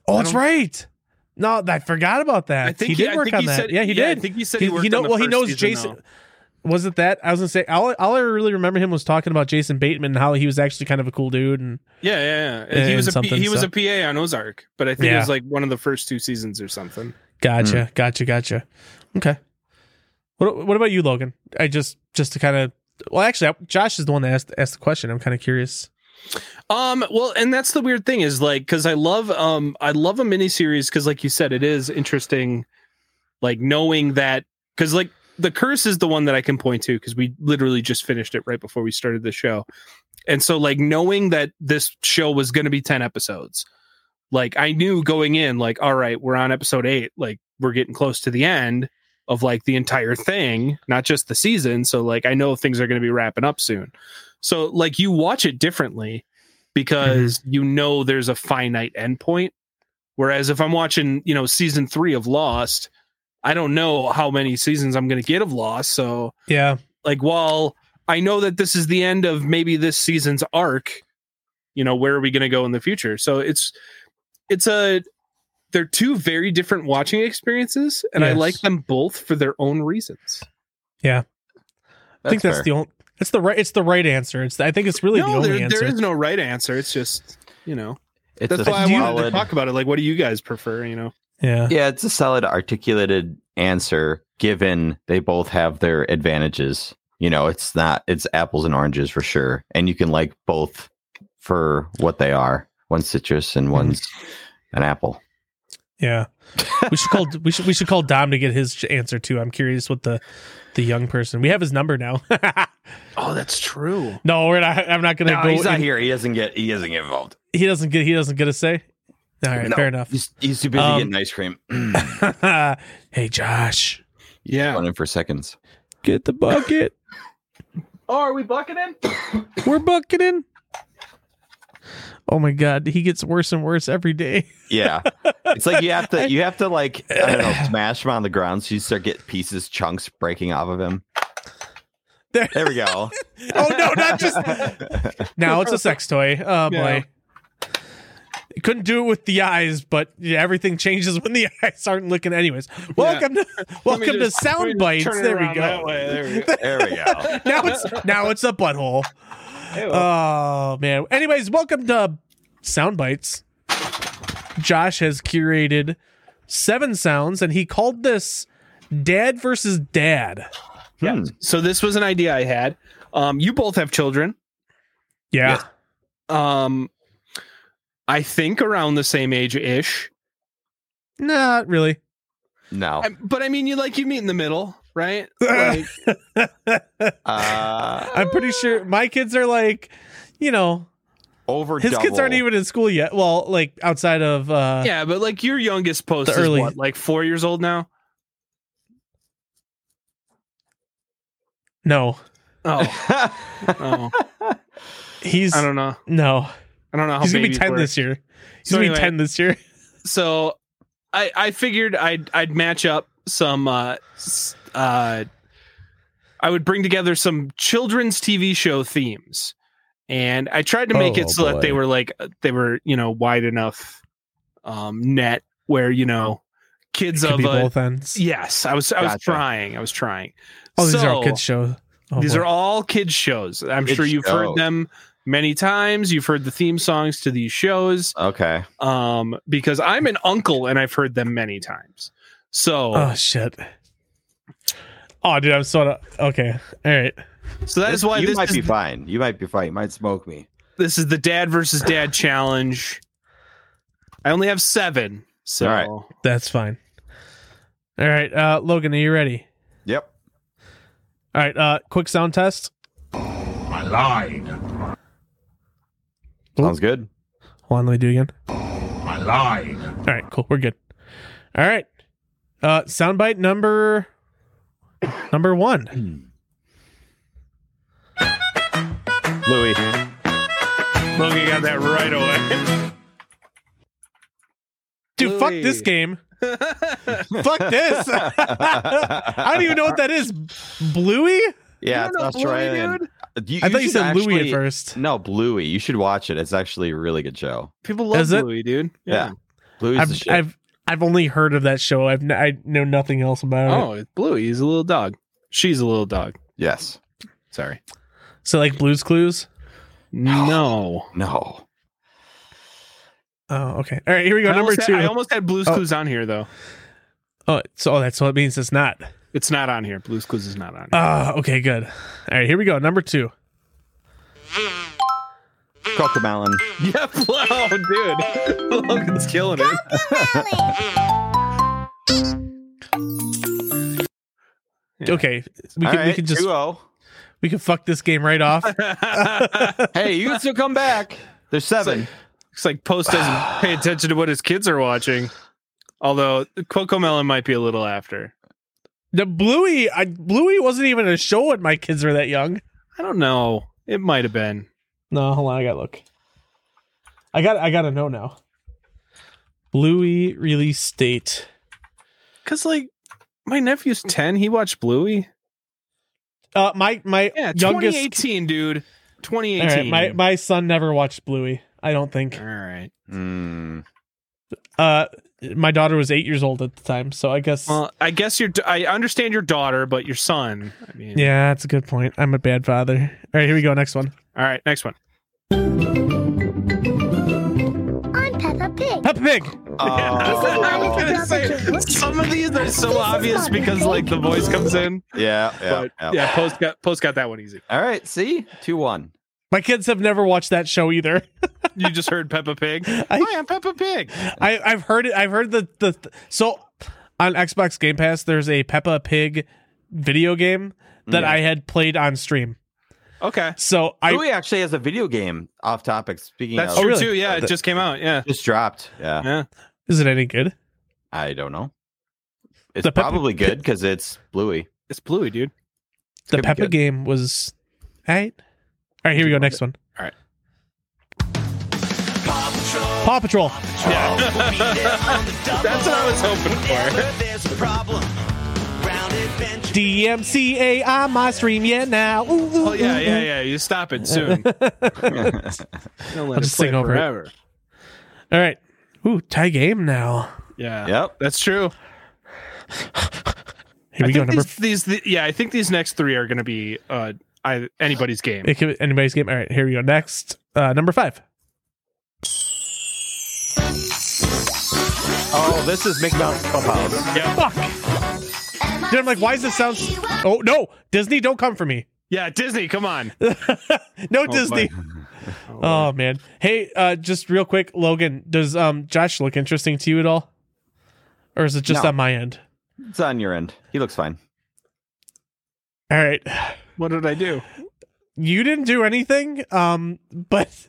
Oh, that's right. No, I forgot about that. I think he did I work think on he that. Said, yeah, he I did. I think he said He, he, worked he know. on the Well, he knows season, Jason. though. Was it that? I was gonna say all, all I really remember him was talking about Jason Bateman and how he was actually kind of a cool dude and Yeah, yeah, yeah. He was a P- something, he was so- a PA on Ozark, but I think it was like one of the first two seasons or something. gotcha, hmm. gotcha, gotcha. Okay. What What about you, Logan? I just just to kind of well, actually, Josh is the one that asked asked the question. I'm kind of curious. Um, well, and that's the weird thing is like because I love um I love a miniseries because like you said, it is interesting, like knowing that because like the curse is the one that I can point to because we literally just finished it right before we started the show, and so like knowing that this show was going to be ten episodes, like I knew going in, like all right, we're on episode eight, like we're getting close to the end of like the entire thing, not just the season. So like I know things are going to be wrapping up soon. So like you watch it differently because mm-hmm. you know there's a finite endpoint. Whereas if I'm watching, you know, season three of Lost, I don't know how many seasons I'm going to get of Lost. So Yeah, like while I know that this is the end of maybe this season's arc, you know, where are we going to go in the future? So it's it's a they're two very different watching experiences and I like them both for their own reasons. Yeah. I think that's fair. the only. It's the right. It's the right answer. It's. I think it's really the only there, answer. there is no right answer. It's just, you know, It's that's a why I wanted to solid- talk about it. Like, what do you guys prefer? You know, yeah. Yeah, it's a solid articulated answer given they both have their advantages. You know, it's not it's apples and oranges for sure. And you can like both for what they are. One's citrus and mm-hmm. one's an apple. Yeah. we should call we should we should call Dom to get his answer too. I'm curious what the the young person. We have his number now. oh, that's true. no, we're not. I'm not going to No, go. he's not in- here. He doesn't get he doesn't get involved. He doesn't get. He doesn't get a say. All right, No, fair enough. He's, he's too busy Um, getting ice cream. hey, Josh, Yeah. Running for seconds. get the bucket. Oh, are we bucketing? We're bucketing. Oh my god, he gets worse and worse every day. Yeah. It's like you have to you have to like I don't know, smash him on the ground so you start getting pieces, chunks breaking off of him. There- There we go. Oh no, not just now. It's a sex toy. Oh Yeah. boy. Couldn't do it with the eyes, but yeah, everything changes when the eyes aren't looking. Anyways, welcome to welcome to sound bites. There we. There we go. There we go. now it's now it's a butthole. Oh man. Anyways, welcome to Sound Bites. Josh has curated seven sounds, and he called this "Dad versus Dad." Yeah. Hmm. So this was an idea I had. Um, you both have children. Yeah, Yes. Um, I think around the same age ish. Not really. No. But I mean, you like you meet in the middle, right? Like, Uh, I'm pretty sure my kids are like, you know, over his kids aren't even in school yet. Well, like outside of uh yeah, but like your youngest post is early- what, like four years old now? no. Oh, oh, He's I don't know. no. I don't know how He's gonna be ten work. this year. He's So gonna anyway- be ten this year. so I I figured I'd I'd match up some uh s- uh I would bring together some children's TV show themes. And I tried to make Oh, it so that they were like they were, you know, wide enough um net where, you know, kids of a, both ends. Yes, I was I was trying. I was trying. Oh, these are all kids shows. Oh, these boy. are all kids shows. I'm Kids sure you've heard them many times. You've heard the theme songs to these shows. Okay. Um, because I'm an uncle and I've heard them many times. So Oh shit. Oh, dude, I'm sort of okay. All right. so that is why you this might is, be fine. You might be fine. You might smoke me. this is the dad versus dad challenge. I only have seven. So All right. That's fine. All right, uh, Logan, are you ready? Yep. All right, uh, quick sound test. I lied. Sounds good. Hold on, let me do it again. I lied. All right, cool. We're good. All right. Uh, soundbite number number one. Hmm. Louis. Logan got that right away. Dude, fuck this game. fuck this. I don't even know what that is. Bluey? Yeah, You it's don't Bluey, Australian. dude? You- I you thought you should said Louis at first. No, Bluey. You should watch it. It's actually a really good show. People love Is it? Dude. Yeah. Bluey's the I've, shit. I've I've only heard of that show. I've n- I know nothing else about it. Oh, it's Bluey. He's a little dog. She's a little dog. yes. Sorry. So like Blue's Clues. No. No. Oh, okay. All right, here we go. I Number almost two. Had, I almost had Blue's Oh. Clues on here though. oh, so oh, that's what it means. It's not. It's not on here. Blue's Clues is not on here. Ah, okay, good. All right, here we go. Number two. Cocomelon. yeah, wow, dude. Logan's killing it. Yeah. Okay, we All can we can just 2-0. we can fuck this game right off. Hey, you can still come back. There's seven. Looks like Post doesn't pay attention to what his kids are watching. Although Cocomelon might be a little after. the Bluey, I, Bluey wasn't even a show when my kids were that young. I don't know. It might have been. No, hold on, I gotta look. I got I gotta know now. Bluey release date. Cause like my nephew's ten. He watched Bluey. Uh, my my Yeah, youngest. 2018, dude. 2018. right, my my son never watched Bluey. I don't think. All right. Mm. Uh, my daughter was eight years old at the time, so I guess. Well, I guess your. I understand your daughter, but your son. I mean, yeah, that's a good point. I'm a bad father. All right, here we go. Next one. All right, next one. I'm Peppa Pig. Peppa Pig. Oh. I was gonna say some of these are so obvious because like the voice comes in. yeah, yeah, But yeah. yeah, post got post got that one easy. All right, see? 2 1. My kids have never watched that show either. You just heard Peppa Pig. I- Hi, I'm Peppa Pig. I, I've heard it. I've heard the, the so on Xbox Game Pass. There's a Peppa Pig video game that Yeah. I had played on stream. Okay, So I Louis actually has a video game off topic. Speaking that's of, Oh, true really? too. Yeah, it just came out. Yeah, just dropped. Yeah. yeah. is it any good? I don't know. It's The probably Pig- good because it's Bluey. It's Bluey, dude. The gonna Peppa game was all right. All right, here we go. Next one. All right. Paw Patrol. Yeah, that's what I was hoping for. DMCA on my stream. Yeah, now. Ooh, ooh, Oh yeah, ooh, yeah, ooh. yeah. You stop it soon. Don't let I'll just play sing over it. forever. All right. Ooh, tie game now. Yeah. Yep. That's true. Here I we go. think Number. these, these, the, yeah, I think these next three are going to be uh, I, anybody's game. It could be anybody's game. All right, here we go. Next, uh, number five. Oh, this is Mickey Mouse Clubhouse. Yeah, Fuck. Dude, I'm like, why does this sound? Oh no, Disney, don't come for me. yeah. Disney, come on. no Disney. Oh man. Hey, uh just real quick, Logan, does um Josh look interesting to you at all? Or is it just No. on my end? It's on your end. He looks fine. All right. what did I do? You didn't do anything. Um but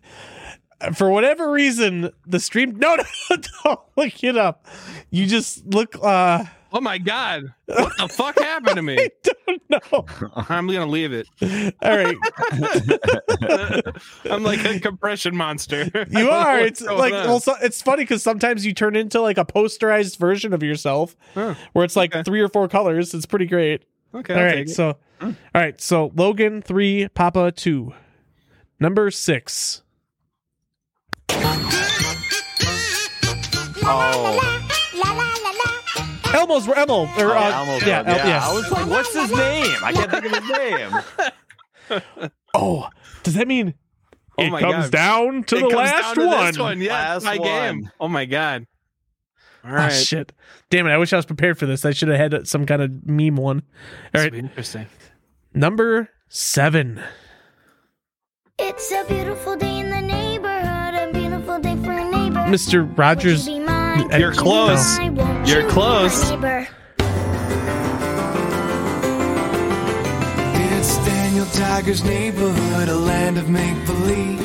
for whatever reason, the stream No, no, don't look it up. You just look uh Oh my god! What the fuck happened to me? I don't know. I'm gonna leave it. All right. I'm like a compression monster. You are. It's like on? well, so, it's funny because sometimes you turn into like a posterized version of yourself, Huh. where it's like Okay. three or four colors. It's pretty great. okay. all I'll right, take it. so hmm. all right, so Logan three, Papa two, number six. Oh. Elmo's Elmo. Or, uh, Elmo yeah, El- yeah. I was like, what's his name? I can't think of his name. Oh, does that mean Oh it my comes God. down to It the last to one? This one. Yeah, Last my game. Oh my god. All Oh shit! Damn it! I wish I was prepared for this. I should have had some kind of meme one. All This right, be interesting. number seven. It's a beautiful day in the neighborhood. A beautiful day for a neighbor. Mr. Rogers. You be mine? You're Would you be close. mine? You're close. It's Daniel Tiger's neighborhood, a land of make believe.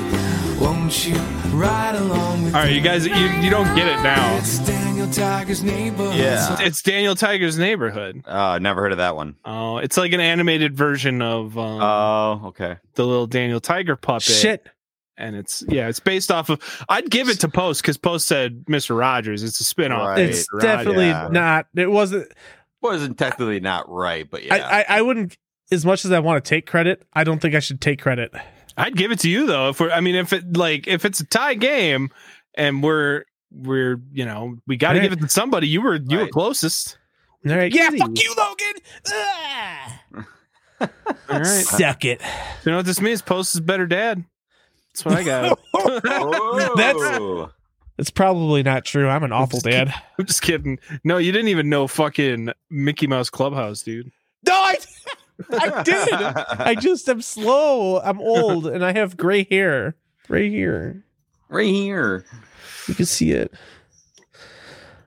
Won't you ride along with All right, you guys, you, you don't get it now. It's Daniel Tiger's neighborhood. Yeah. It's Daniel Tiger's neighborhood. Oh, never heard of that one. Oh, it's like an animated version of um, Oh, okay. the little Daniel Tiger puppet. Shit. And it's yeah, it's based off of. I'd give it to Post because Post said Mister Rogers. It's a spinoff. Right. It's Mr. Rogers. definitely yeah. not. It wasn't. Wasn't technically not right, but yeah. I, I I wouldn't. As much as I want to take credit, I don't think I should take credit. I'd give it to you though. If we're, I mean, if it like if it's a tie game and we're we're you know we got to Right. give it to somebody. You were you were closest. All right. Yeah. Fuck you, Logan. All right. Suck it. You know what this means? Post is better dad. That's what I got. Whoa. that's probably not true. I'm an awful dad. I'm just kidding. No, you didn't even know fucking Mickey Mouse Clubhouse, dude. No, I, I did. I just am slow. I'm old and I have gray hair. Right here. right here. You can see it.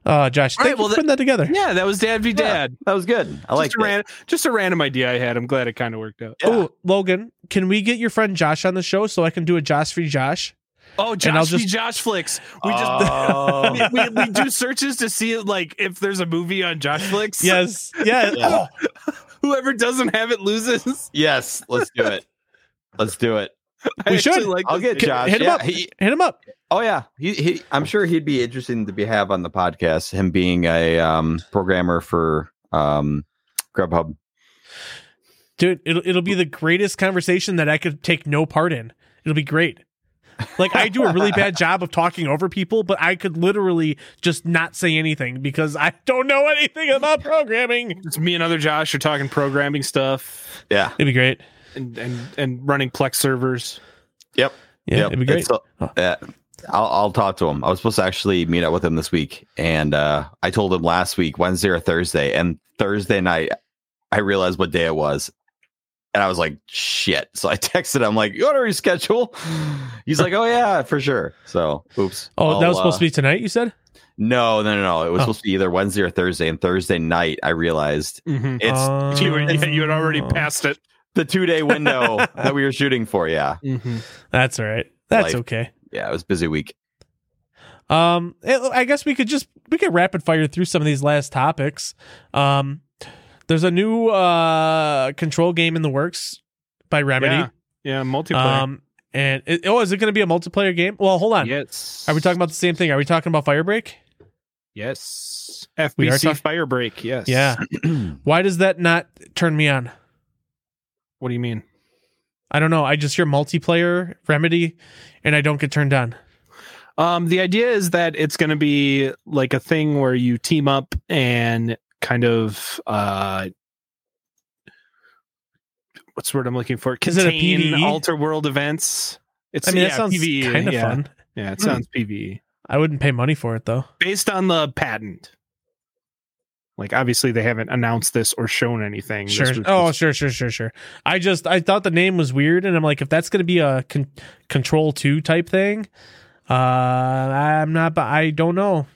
Uh, Josh, All thank right, you for putting that together. Yeah, that was Dad v Yeah. Dad. That was good. I like just a, ran- just a random idea I had. I'm glad it kind of worked out. Oh, Logan, can we get your friend Josh on the show so I can do a Josh free Josh? Oh, I'll Josh v just- Josh flicks. We just Oh. we, we, we do searches to see like if there's a movie on Josh flicks. Yes. Yes. Yeah. Oh, Whoever doesn't have it loses. yes, let's do it. Let's do it. I We should. Like I'll get. Josh. hit him yeah, up. he- Hit him up. Oh yeah, he, he. I'm sure he'd be interesting to be have on the podcast. Him being a um, programmer for um, Grubhub. Dude, it'll, it'll be the greatest conversation that I could take no part in. It'll be great. Like I do a really bad job of talking over people, but I could literally just not say anything because I don't know anything about programming. It's me and other Josh are talking programming stuff Yeah. It'd be great. and and, and running Plex servers. Yep. Yeah, Yep. it'd be great. It's, uh, yeah. I'll, I'll talk to him. I was supposed to actually meet up with him this week, and uh, I told him last week, Wednesday or Thursday, and Thursday night, I realized what day it was, and I was like, "Shit!" So I texted him like, "You want to reschedule?" He's like, "Oh yeah, for sure." So, oops. Oh, that I'll, was supposed uh, to be tonight, you said? No, no, no, no. It was Oh. supposed to be either Wednesday or Thursday, and Thursday night, I realized Mm-hmm. it's Uh, You, were- yeah, you had already Oh. passed it. the two day window that we were shooting for. Yeah, Mm-hmm. That's all right. That's Life. okay. Yeah. It was a busy week. Um, it- I guess we could just we could rapid fire through some of these last topics. Um, there's a new uh control game in the works by Remedy. Yeah, yeah, multiplayer. Um, and it, oh, is it going to be a multiplayer game? Well, hold on. yes. Are we talking about the same thing? Are we talking about Firebreak? Yes. We are FBC talk- Firebreak. Yes. Yeah. Why does that not turn me on? What do you mean? I don't know. I just hear multiplayer Remedy, and I don't get turned on. Um, the idea is that it's going to be like a thing where you team up and kind of uh, what's the word I'm looking for? Is it a PvE? alter world events. It's I mean, yeah, that sounds PvE, kind of yeah. fun. Yeah, it sounds PvE I wouldn't pay money for it though. based on the patent. Like obviously they haven't announced this or shown anything. Sure. was Oh, sure, sure, sure, sure. I just I thought the name was weird, and I'm like, if that's gonna be a con- Control Two type thing, uh, I'm not. But I don't know.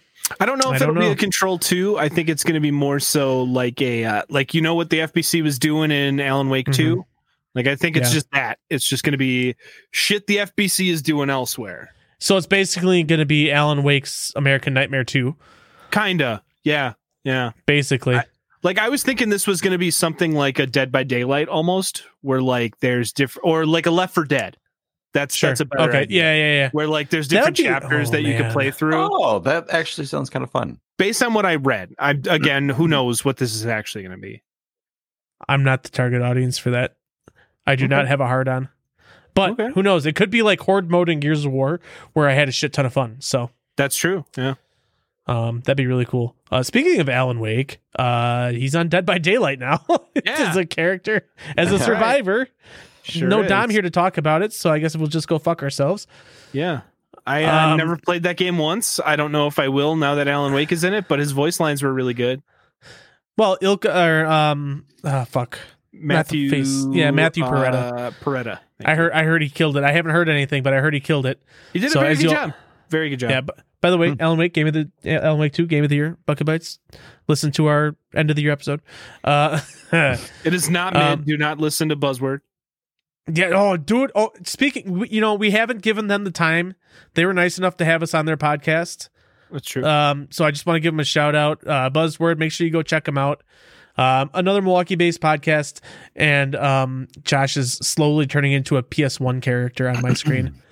I don't know if don't it'll be a control two. I think it's going to be more so like a uh, like you know what the FBC was doing in Alan Wake 2 Like I think it's Mm-hmm. Yeah. just that. It's just going to be shit the FBC is doing elsewhere. So it's basically gonna be Alan Wake's American Nightmare Two, Kinda. Yeah. Yeah. basically. I- Like I was thinking this was going to be something like a Dead by Daylight almost, where like there's different or like a Left 4 Dead. That's sure. that's a better okay. idea. Yeah, yeah, yeah. Where like there's different be- chapters oh, that you can oh, play through. Oh, that actually sounds kind of fun. Based on what I read, I again, who mm-hmm. knows what this is actually going to be. I'm not the target audience for that. I do not have a hard on. But Okay. who knows? It could be like Horde mode in Gears of War, where I had a shit ton of fun. So That's true. Yeah. Um, that'd be really cool. Uh, speaking of Alan Wake, uh, he's on Dead by Daylight now Yeah. as a character, as a Right. survivor. Sure no is. Dom here to talk about it, so I guess we'll just go fuck ourselves. Yeah. I uh, Um, never played that game once. I don't know if I will now that Alan Wake is in it, but his voice lines were really good. Well, Ilkka or um, ah, fuck. Matthew, Face- yeah, Matthew uh, Porretta. Porretta. I heard, I heard he killed it. I haven't heard anything, but I heard he killed it. he did so a very good job. Very good job. Yeah. But by the way, Hmm. Alan Wake game of the Alan Wake two game of the year Bucket Bytes. Listen to our end of the year episode. Uh, It is not mid. Um, Do not listen to Buzzword. yeah. Oh, dude. Oh, speaking. You know, we haven't given them the time. They were nice enough to have us on their podcast. That's true. Um, so I just want to give them a shout out. Uh, Buzzword. Make sure you go check them out. Um, another Milwaukee-based podcast, and um, Josh is slowly turning into a PS1 character on my screen.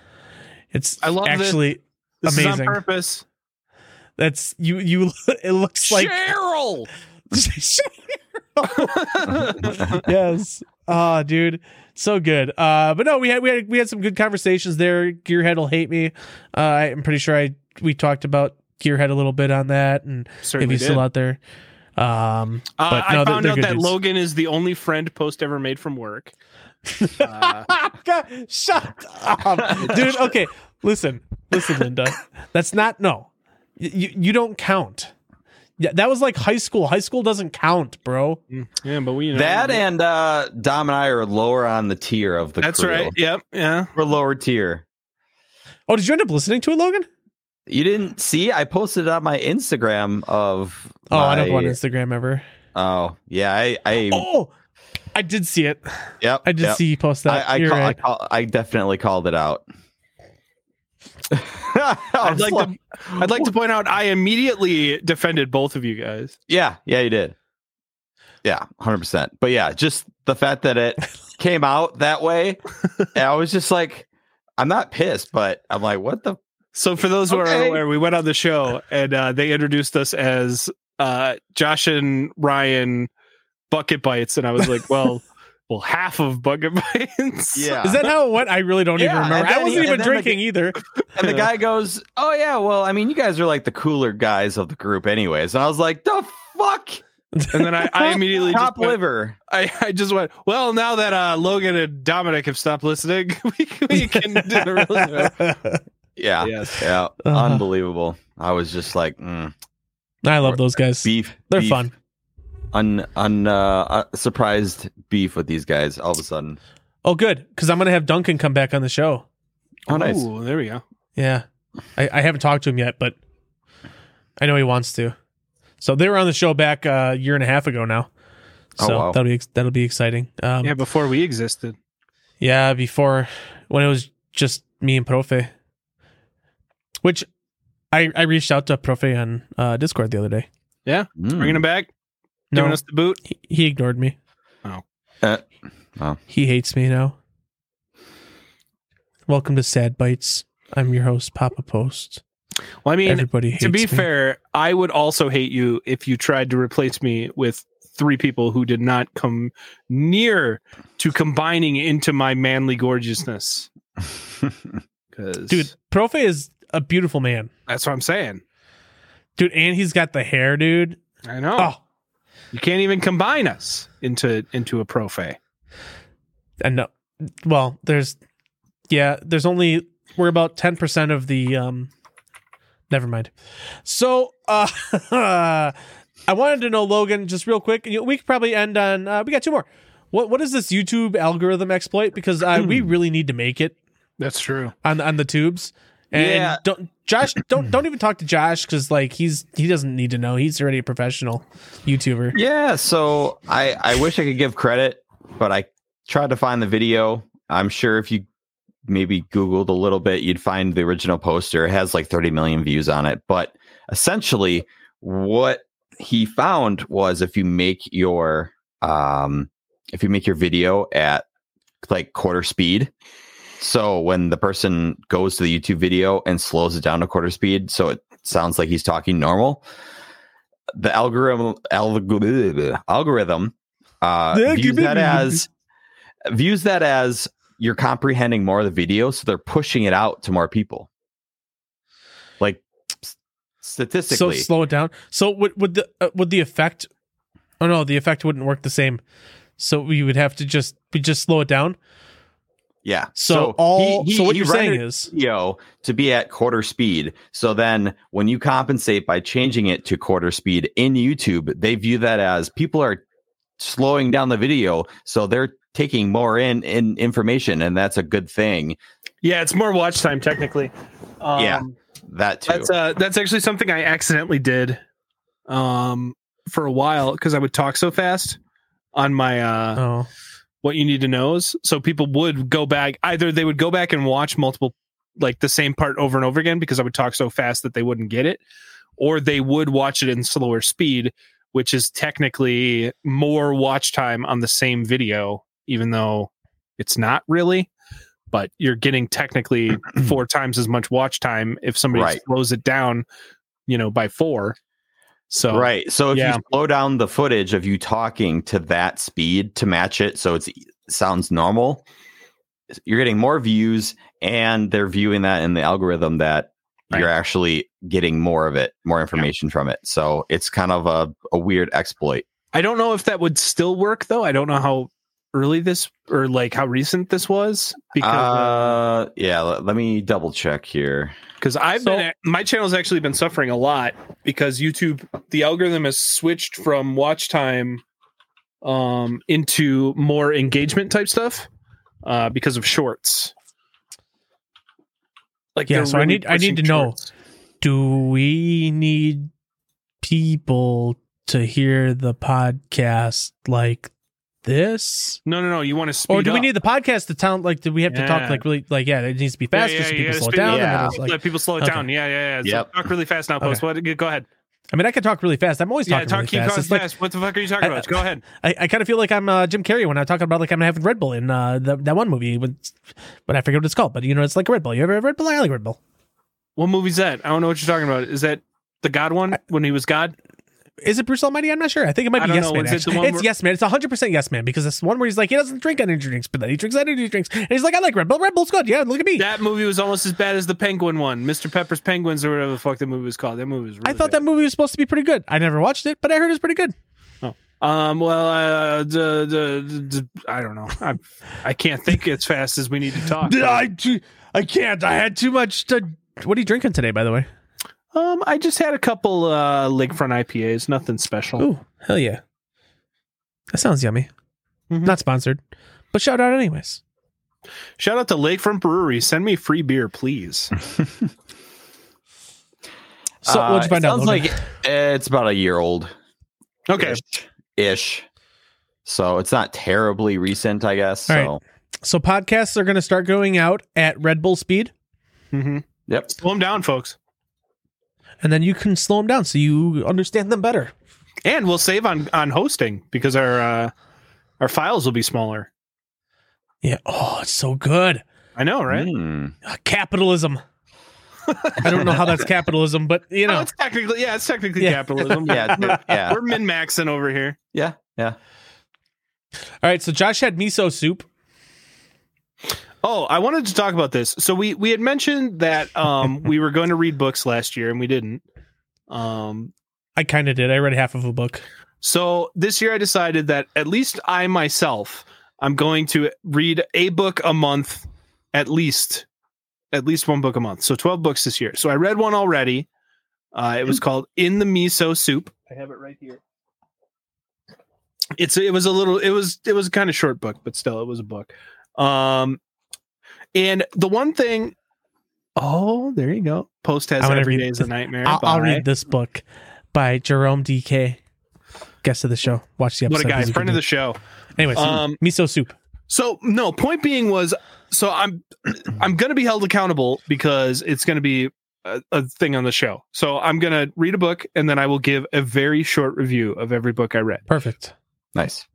It's I love actually this is amazing. on purpose. That's you. You. It looks like Cheryl. yes. Oh, dude. So good. Uh, but no, we had we had we had some good conversations there. Gearhead will hate me. Uh, I'm pretty sure I we talked about Gearhead a little bit on that, and Certainly if he's did. still out there. Um, Uh, but I no, they're- found out that dudes. Logan is the only friend post ever made from work. Uh, God, shut up, dude. Okay, listen, listen, Linda. That's not no. Y- You you don't count. Yeah, that was like high school. High school doesn't count, bro. yeah, but we you know, That and uh, Dom and I are lower on the tier of the that's crew. right. Yep. Yeah. We're lower tier. Oh, did you end up listening to it, Logan? You didn't see? I posted it on my Instagram of. Oh, I don't my- go on Instagram ever. Oh, yeah. I. I Oh, I did see it. yep. I did yep. see you post that. I, I, You're call, I, right. call, I definitely called it out. I'd like to. I'd like to point out I immediately defended both of you guys. Yeah, yeah, you did. Yeah, hundred percent. But yeah, just the fact that it came out that way, I was just like, I'm not pissed, but I'm like, what the? So for those who are Okay. unaware, we went on the show and uh, they introduced us as uh, Josh and Ryan Bucket Bytes, and I was like, well, well, half of Bucket Bytes. Yeah. Is that how it went? I really don't even remember. I wasn't he- even and then the drinking either. And the guy goes, "Oh yeah, well, I mean, you guys are like the cooler guys of the group, anyways." And I was like, "The fuck, And then I, I immediately just top went, liver." I, I just went, well, now that uh, Logan and Dominic have stopped listening, we, we can do the really Yeah, Yes. yeah, Uh-huh. unbelievable. I was just like, mm, I love those guys. beef. They're beef, fun. Un, un, uh, uh, surprised beef with these guys all of a sudden. Oh, good, because I'm gonna have Duncan come back on the show. Oh, nice. Ooh, there we go. Yeah, I, I haven't talked to him yet, but I know he wants to. So they were on the show back uh, a year and a half ago now. Oh, So wow. that'll be that'll be exciting. Um, Yeah, before we existed. Yeah, before when it was just me and Profe. Which I I reached out to Profe on uh, Discord the other day. Yeah, Mm. bringing him back, No, giving us the boot. he, he ignored me. Oh. Uh, oh. He hates me now. Welcome to Sad Bites. I'm your host, Papa Post. Well, I mean, Everybody to be me. fair, I would also hate you if you tried to replace me with three people who did not come near to combining into my manly gorgeousness. Because, dude, Profe is a beautiful man, that's what I'm saying. dude, and he's got the hair, dude. I know Oh, you can't even combine us into into a profe. and no, well, there's, yeah, there's only we're about ten percent of the um. Never mind. So, uh, I wanted to know, Logan, just real quick. We could probably end on. Uh, we got two more. What what is this YouTube algorithm exploit? Because uh, we really need to make it That's true. on on the tubes. And Yeah. don't Josh don't don't even talk to Josh because like he's he doesn't need to know. He's already a professional YouTuber. Yeah, so I I wish I could give credit, but I tried to find the video. I'm sure if you maybe googled a little bit, you'd find the original poster. It has like 30 million views on it, but essentially what he found was if you make your um if you make your video at like quarter speed, so when the person goes to the YouTube video and slows it down to quarter speed, so it sounds like he's talking normal, the algorithm alg- algorithm uh, Yeah, views that as views that as you're comprehending more of the video, so they're pushing it out to more people. Like s- So slow it down. So would would the uh, would the effect? Oh no, the effect wouldn't work the same. So we would have to just we just slow it down. Yeah. So, all so what you're saying is video to be at quarter speed. So then when you compensate by changing it to quarter speed in YouTube, they view that as people are slowing down the video, so they're taking more in in information, and that's a good thing. Yeah, it's more watch time technically. Um, Yeah. That too. That's uh that's actually something I accidentally did um for a while because I would talk so fast on my uh oh what you need to knows. So people would go back either they would go back and watch multiple like the same part over and over again because I would talk so fast that they wouldn't get it, or they would watch it in slower speed, which is technically more watch time on the same video, even though it's not really. But you're getting technically four times as much watch time if somebody Right. slows it down, you know, by four. So right. So if yeah. you slow down the footage of you talking to that speed to match it, so it's sounds normal, you're getting more views, and they're viewing that in the algorithm that you're actually getting more of it, more information from it. So it's kind of a, a weird exploit. I don't know if that would still work though. I don't know how early this or like how recent this was because Uh, yeah. Let, let me double check here. because I've So- been my channel's actually been suffering a lot because YouTube the algorithm has switched from watch time um into more engagement type stuff uh because of shorts. Like Yeah, they're so I need- I need pushing to know. do we need people to hear the podcast like this? No, no, no. You want to speed Or do we up. need the podcast to sound like do we have to talk like really like yeah, it needs to be Yeah, faster yeah, so people gotta slow it speed- down. and yeah. then it's like- Let people slow it Okay. down. Yeah, yeah, yeah. Yep. Talk really fast now, post. What? Go ahead. I mean I can talk really fast. I'm always Yeah, talking talk. really keep fast. going It's like- fast. what the fuck are you talking I- about? Go ahead. I, I kind of feel like I'm uh, Jim Carrey when I'm talking about like I'm having Red Bull in uh, the, that one movie, when, but I forget what it's called. But you know, it's like a Red Bull. You ever have Red Bull? I like Red Bull. What movie's that? I don't know what you're talking about. Is that the God one when he was God? Is it Bruce Almighty? I'm not sure. I think it might be Yes know. Man. It. It's where- Yes Man. It's 100 percent Yes Man because it's one where he's like he doesn't drink energy drinks, but then he drinks energy drinks, and he's like I like Red Bull. Red Bull's good. Yeah, look at me. That movie was almost as bad as the Penguin one, Mr. Pepper's Penguins or whatever the fuck that movie was called. That movie was. Really I thought bad. that movie was supposed to be pretty good. I never watched it, but I heard it was pretty good. Um. Well, uh, d- d- I don't know. I I can't think as fast as we need to talk. I, I can't. I had too much to. What are you drinking today, by the way? Um. I just had a couple uh lakefront IPAs. Nothing special. Ooh, hell yeah. That sounds yummy. Mhm. Not sponsored, but shout out anyways. Shout out to Lakefront Brewery. Send me free beer, please. So Uh, what'd you find it out? Sounds Logan? like it's about a year old. Okay. ish, ish. So it's not terribly recent, I guess. All So right. so podcasts are going to start going out at Red Bull speed, Mm-hmm. yep. Slow them down, folks, and then you can slow them down so you understand them better. and we'll save on on hosting because our uh our files will be smaller. Yeah. Oh, it's so good. I know, right? Uh, capitalism. I don't know how that's capitalism, but you No, know. it's technically yeah, it's technically Yeah. capitalism. Yeah, we're, yeah. we're min maxing over here. Yeah. Yeah. All right. So Josh had miso soup. Oh, I wanted to talk about this. So we we had mentioned that um we were going to read books last year and we didn't. Um I kind of did. I read half of a book. so this year I decided that at least I myself I'm going to read a book a month at least at least one book a month. So 12 books this year. So I read one already. Uh, it was called In the Miso Soup. I have it right here. It's it was a little it was it was a kind of short book, but still it was a book. Um, and the one thing, oh, there you go. Post has I'm every read day is a nightmare. I'll, I'll read this book by Jerome DK, guest of the show. Watch the What episode. a guy, He's friend of the show. Anyways, Um, miso soup. So no, point being was so I'm I'm gonna be held accountable because it's gonna be a, a thing on the show. So I'm gonna read a book and then I will give a very short review of every book I read, Perfect. Nice.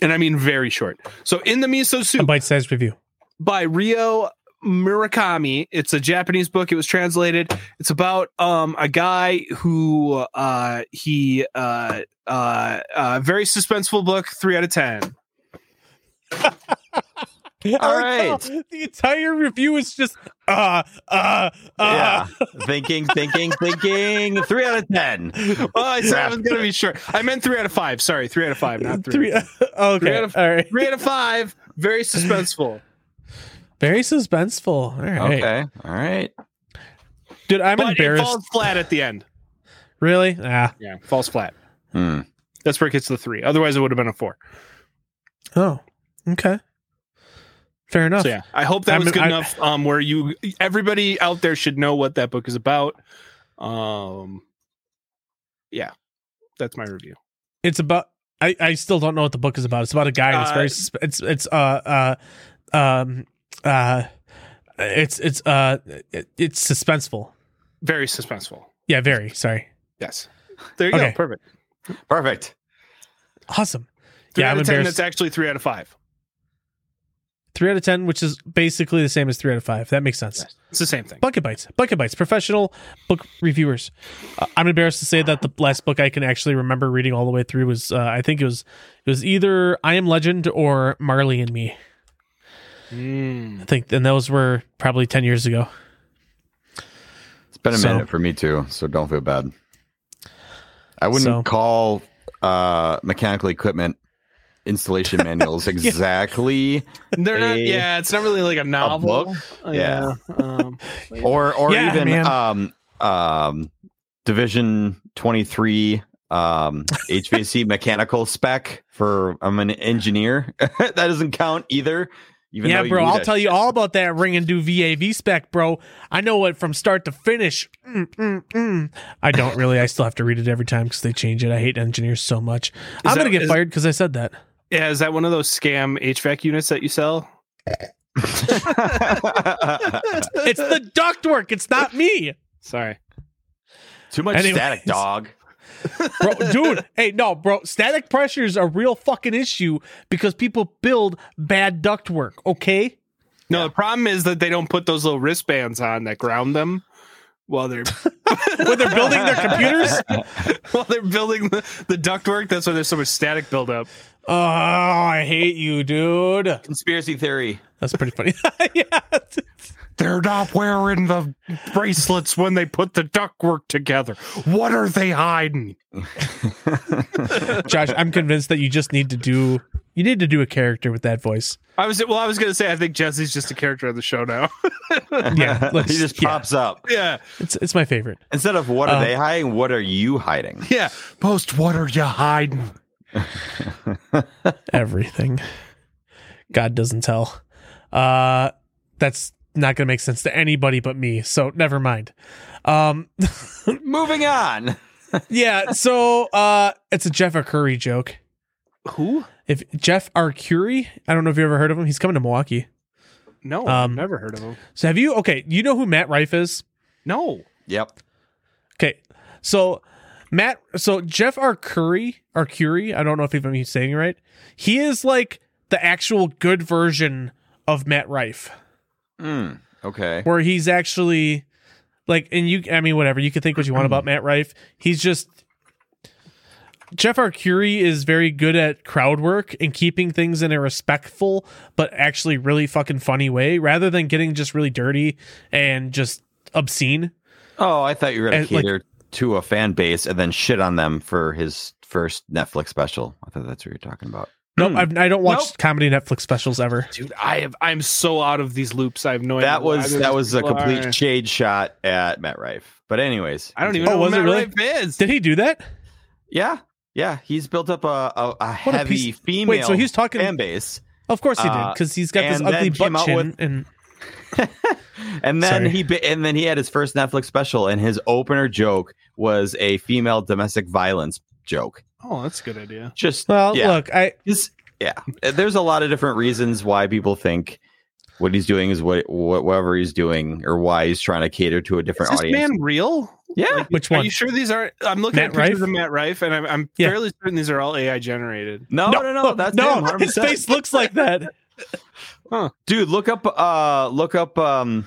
and I mean very short. So in the miso A soup bite-sized review. By Ryu Murakami. It's a Japanese book. It was translated. It's about um a guy who uh he uh uh uh very suspenseful book. Three out of ten. All right. The entire review is just uh uh uh. yeah. thinking, thinking, thinking. Three out of ten. Well, I said I was gonna be sure. I meant three out of five. Sorry, three out of five, not three. Three. okay. Three out of- All right. Three out of five. Very suspenseful. Very suspenseful. All right. Okay. All right. Dude, I'm but it falls flat at the end. Really? Ah. Yeah, falls flat. Hmm. That's where it gets to the three. Otherwise, it would have been a four. Oh. Okay. Fair enough. So yeah, I hope that I'm- was good I- enough. Um, where you everybody out there should know what that book is about. Um, yeah, that's my review. It's about. I, I still don't know what the book is about. It's about a guy. That's Uh, very. It's it's uh uh um uh it's it's uh it, it's suspenseful. Very suspenseful. Yeah, very. Sorry. Yes. There you Okay. go. Perfect. Perfect. Awesome. Three yeah, out I'm of ten. embarrassed. That's actually three out of five. Three out of ten, which is basically the same as three out of five. That makes sense. It's the same thing. Bucket Bytes. Bucket Bytes. Professional book reviewers. Uh, I'm embarrassed to say that the last book I can actually remember reading all the way through was uh, I think it was it was either I Am Legend or Marley and Me. Mm. I think, and those were probably ten years ago. It's been a So- minute for me too, so don't feel bad. I wouldn't So- call uh, mechanical equipment installation manuals exactly, They're not. A- Yeah, it's not really like a novel. book? Uh, Yeah. Um, or or Yeah, even man. um um Division twenty three um HVAC mechanical spec for I'm an engineer. that doesn't count either. Even yeah, bro, I'll a tell you all about that ring and do VAV spec, bro. I know it from start to finish. Mm, mm, mm. I don't really. I still have to read it every time because they change it. I hate engineers so much. I'm that- gonna get is- fired because I said that. yeah, is that one of those scam HVAC units that you sell? It's the ductwork. It's not me, Sorry. Too much Anyways. static, dog. Bro. Dude, hey, no, bro. Static pressure is a real fucking issue because people build bad ductwork. Okay. No, the problem is that they don't put those little wristbands on that ground them while they're When they're building their computers. while they're building the, the ductwork. That's why there's so much static buildup. Oh, I hate you, dude. Conspiracy theory. That's pretty funny. yeah. They're not wearing the bracelets when they put the ductwork together. What are they hiding? Josh, I'm convinced that you just need to do you need to do a character with that voice. I was well. I was gonna say I think Jesse's just a character of the show now. Yeah, he just yeah. pops up yeah, It's it's my favorite. instead of what are Uh, they hiding? What are you hiding? yeah. Post. What are you hiding? Everything. God doesn't tell. Uh that's not gonna make sense to anybody but me, so never mind. Um Moving on. yeah, so uh it's a Jeff Arcuri joke. Who? If Jeff Arcuri, I don't know if you ever heard of him, he's coming to Milwaukee. No, Um, I've never heard of him. So have you okay, you know who Matt Rife is? No. Yep. Okay, so Matt, so Jeff Arcuri, Arcuri, I don't know if I'm saying it right. He is like the actual good version of Matt Rife, Mm, okay. where he's actually like, and you, I mean, whatever you can think what you want about Matt Rife. He's just Jeff Arcuri is very good at crowd work and keeping things in a respectful but actually really fucking funny way, rather than getting just really dirty and just obscene. Oh, I thought you were going to like- cater to a fan base and then shit on them for his first Netflix special. I thought that's what you're talking about. Nope, I've, I don't watch Nope. comedy Netflix specials ever. Dude, I have. I'm so out of these loops. I have no idea. That why was that was a complete are- shade shot at Matt Rife. But anyways, I don't even Oh, know was what it Matt really? Rife is. Did he do that? Yeah, yeah. He's built up a a, a What a heavy female Wait, so he's talking. fan base, Of course he did, Uh, because he's got this ugly butt chin. with- and and then Sorry. he and then he had his first Netflix special, and his opener joke was a female domestic violence joke. Oh, that's a good idea. Just well, yeah, look, I Just- yeah. There's a lot of different reasons why people think what he's doing is what, what whatever he's doing, or why he's trying to cater to a Is different this audience. man real? yeah, Like, Which Are you sure these are? I'm looking Matt at pictures Rife? of Matt Rife, and I'm, I'm Yeah. fairly certain these are all AI generated. no, no, no, that's no. him, his face looks like that. Dude, look up uh look up um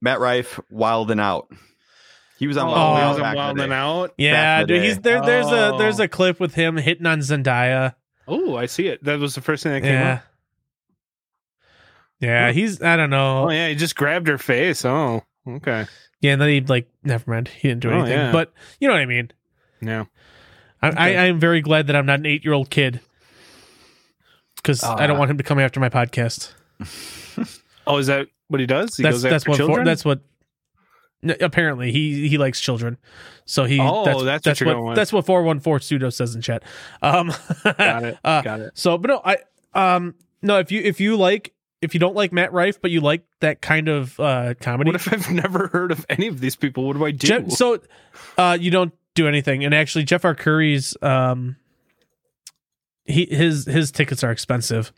Matt Rife Wild and Out. He was on Oh, Wild and he Out was I'm back in the wilding day. out. Yeah, the dude. He's there. There's a Oh. there's a clip with him hitting on Zendaya. Oh, I see it. That was the first thing that came Yeah. up. Yeah, he's I don't know. Oh yeah, he just grabbed her face. Oh, okay. Yeah, and then he like never mind. He didn't do Oh, anything. yeah. But you know what I mean. Yeah. I, Okay. I, I am very glad that I'm not an eight year old kid because oh, I don't want him to come after my podcast. Oh, is that what he does? He that's goes that's after what children. For, that's what. N- Apparently, he he likes children, so he. Oh, that's, that's what that's you're what that's what four one four pseudo says in chat. Um, got it. uh, got it. So, but no, I um no if you if you like if you don't like Matt Rife, but you like that kind of uh comedy, What if I've never heard of any of these people? What do I do? Jeff, so uh you don't do anything. And actually, Jeff Arcuri's um he his his tickets are expensive.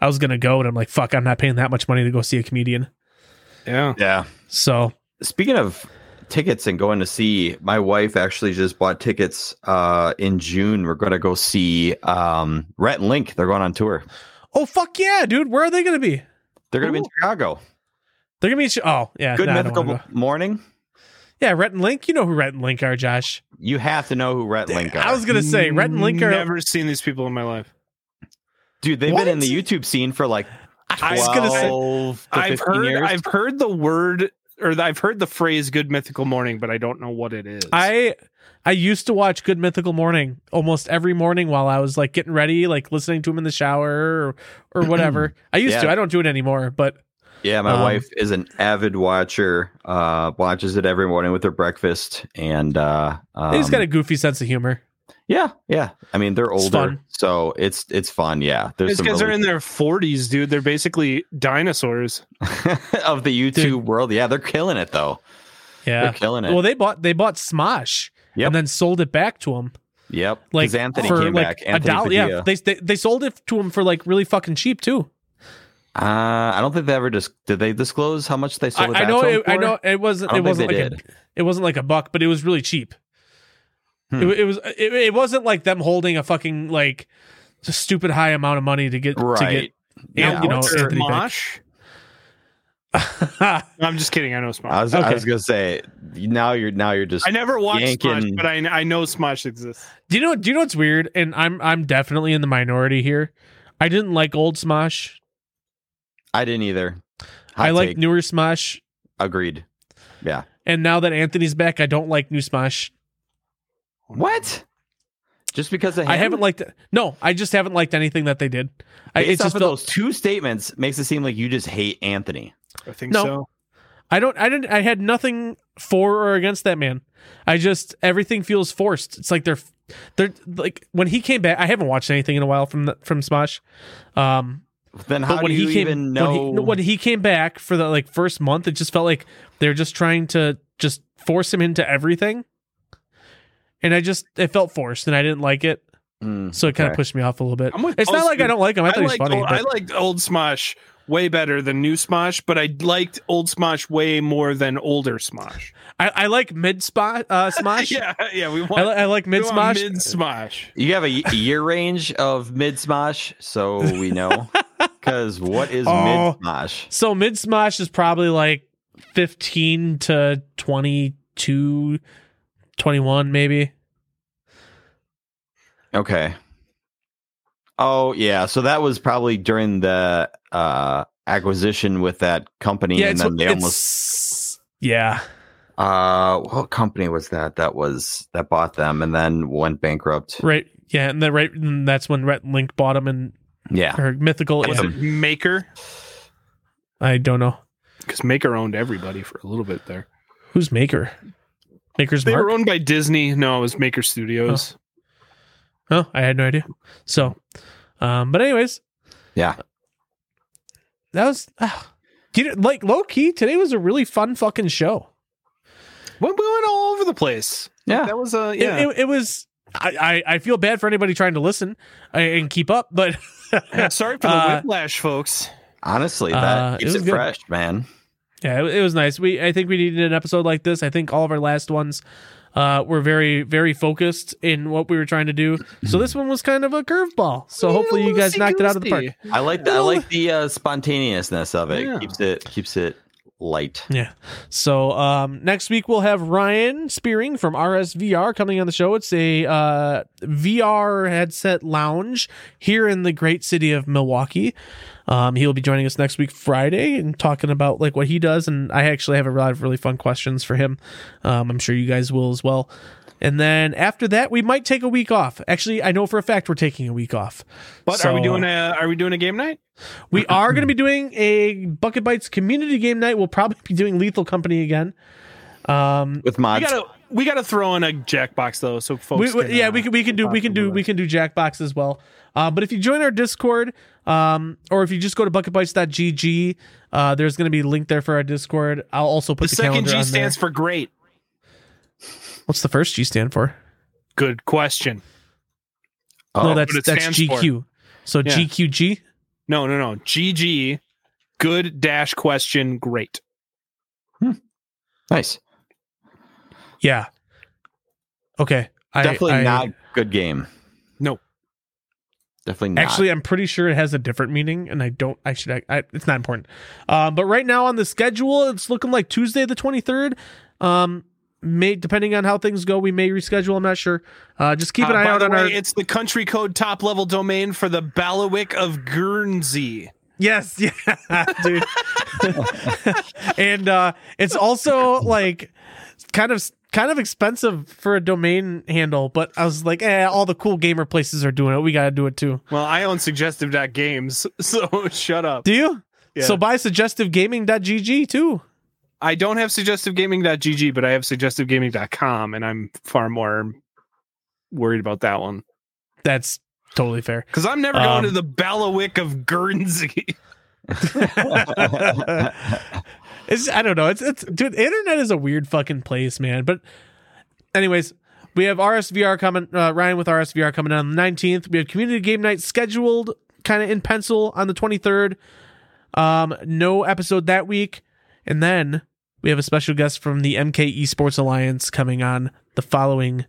I was gonna go, and I'm like, fuck, I'm not paying that much money to go see a comedian. yeah. Yeah. So Speaking of tickets and going to see, my wife actually just bought tickets uh in June. We're gonna go see um Rhett and Link. They're going on tour. Oh fuck yeah, dude! Where are they gonna be? They're gonna be in Chicago. They're gonna be. in Chi- Oh yeah, Good nah, mythical go. morning. Yeah, Rhett and Link. You know who Rhett and Link are, Josh. You have to know who Rhett and Link are. I was gonna say Rhett and Link are. I've never seen these people in my life. Dude, they've been in the YouTube scene for like I was gonna say. to I've heard. years. I've heard the word, or I've heard the phrase "good mythical morning," but I don't know what it is. I I used to watch Good Mythical Morning almost every morning while I was like getting ready, like listening to him in the shower or, or whatever. I used Yeah. to. I don't do it anymore, but Yeah, my Um, wife is an avid watcher. Uh, watches it every morning with her breakfast, and uh, um, he's got a goofy sense of humor. Yeah, yeah. I mean, they're It's older, fun. so it's it's fun. Yeah, there's These some guys are in their 40s, dude. They're basically dinosaurs. of the YouTube Dude. world. Yeah, they're killing it though. Yeah, they're killing it. Well, they bought they bought Smosh Yep. and then sold it back to him yep. like Anthony for came like back. a dollar. Yeah, they, they they sold it to him for like really fucking cheap too. Uh, I don't think they ever just did. They disclose how much they I, sold it I know it, I know it wasn't it wasn't like did. a it wasn't like a buck, but it was really cheap. Hmm. It, it was it, it wasn't like them holding a fucking like stupid high amount of money to get to get Yeah, you know Anthony back. Smosh? I I'm just kidding. I know Smosh. I was, Okay. I was gonna say now you're now you're just I never watched yanking- Smosh, but I, I know Smosh exists. Do you know? Do you know what's weird? And I'm I'm definitely in the minority here. I didn't like old Smosh. I didn't either. Hot I like newer Smosh. agreed. Yeah. And now that Anthony's back, I don't like new Smosh. What? Just because of I haven't liked. No, I just haven't liked anything that they did. I, Based it's off just of felt- those two statements makes it seem like you just hate Anthony. I think No. so. I don't. I didn't. I had nothing for or against that man. I just everything feels forced. It's like they're they're like when he came back. I haven't watched anything in a while from the, from Smosh. Um, Then how but when do he you came even know? when, he, when he came back for the like first month, it just felt like they're just trying to just force him into everything. And I just it felt forced, and I didn't like it, Hmm, so it kind of okay. pushed me off a little bit. I'm It's not both like I don't like him. I I thought he's liked, funny. old, I liked old Smosh way better than new Smosh, but I liked old Smosh way more than older Smosh. I, I like mid spot uh, Smosh. yeah, yeah, we I, want li- I like mid Smosh. mid Smosh. You have a year range of mid smosh, so we know. Because what is Oh. mid smosh? So mid Smosh is probably like 15 to 22, 21 maybe. Okay. Oh yeah, so that was probably during the uh acquisition with that company, Yeah, and then they almost yeah. uh what company was that? That was that bought them and then went bankrupt. Right. Yeah, and then right and that's when Rhett Link bought him and Yeah. or mythical. Was it Maker? I don't know Because Maker owned everybody for a little bit there. who's Maker. Maker's They Mark. were owned by Disney. No, it was Maker Studios. Oh, I had no idea. So, um, but anyways, Yeah. that was uh, you know, like low key. Today was a really fun fucking show. We we went all over the place. Yeah. that was a It- yeah. It, it, was. I, I I feel bad for anybody trying to listen uh, and keep up, but Sorry for the Uh, whiplash, folks. Honestly, Uh, that it keeps was it, fresh, man. Yeah, it, it was nice. We I think we needed an episode like this. I think all of our last ones uh, were very very focused in what we were trying to do. So this one was kind of a curveball. So hopefully you guys knocked it out of the park. I like the, I like the uh, spontaneousness of it. Yeah. Keeps it keeps it light. Yeah. So um, next week we'll have Ryan Spearing from RSVR coming on the show. It's a uh, VR headset lounge here in the great city of Milwaukee. Um, he'll be joining us next week Friday and talking about like what he does. And I actually have a lot of really fun questions for him. Um, I'm sure you guys will as well. And then after that, we might take a week off. Actually, I know for a fact we're taking a week off. But are we doing a are we doing a game night? We are going to be doing a Bucket Bytes community game night. We'll probably be doing Lethal Company again. Um, With We mods. gotta we gotta throw in a jackbox though, so folks. we, we- can, yeah, uh, we can we can do we can do we can do Jackbox as well. Uh, but if you join our Discord, um, or if you just go to bucketbytes.gg, uh, there's going to be a link there for our Discord. I'll also put The the, second calendar G on stands there. for great. What's the first G stand for? Good question. Oh, no, that's that's stands GQ. So Yeah. GQG. No, no, no. GG. Good dash question. Great. Hmm. nice. Yeah. Okay. I- Definitely I- not good game. No. Definitely not. Actually, I'm pretty sure it has a different meaning, and I don't. I should. I, I, it's not important. Um, but right now on the schedule, it's looking like Tuesday the 23rd. Um, may depending on how things go, we may reschedule. I'm not sure. Uh, just keep an Uh, eye by out the on way, our. It's the country code top level domain for the Bailiwick of Guernsey. Yes, yeah, dude. and uh, it's also like kind of kind of expensive for a domain handle, but I was like, eh, all the cool gamer places are doing it. We got to do it too. Well, I own suggestive.games, so shut up. Do you? Yeah. So buy suggestivegaming.gg too. I don't have suggestivegaming.gg, but I have suggestivegaming.com, and I'm far more worried about that one. That's totally fair. Because I'm never going Um, to the Bailiwick of Guernsey. it's I don't know. It's it's dude, internet is a weird fucking place, man. But anyways, we have RSVR coming uh, Ryan with RSVR coming on the 19th. We have community game night scheduled kind of in pencil on the 23rd. Um no episode that week. And then we have a special guest from the MK Esports Alliance coming on the following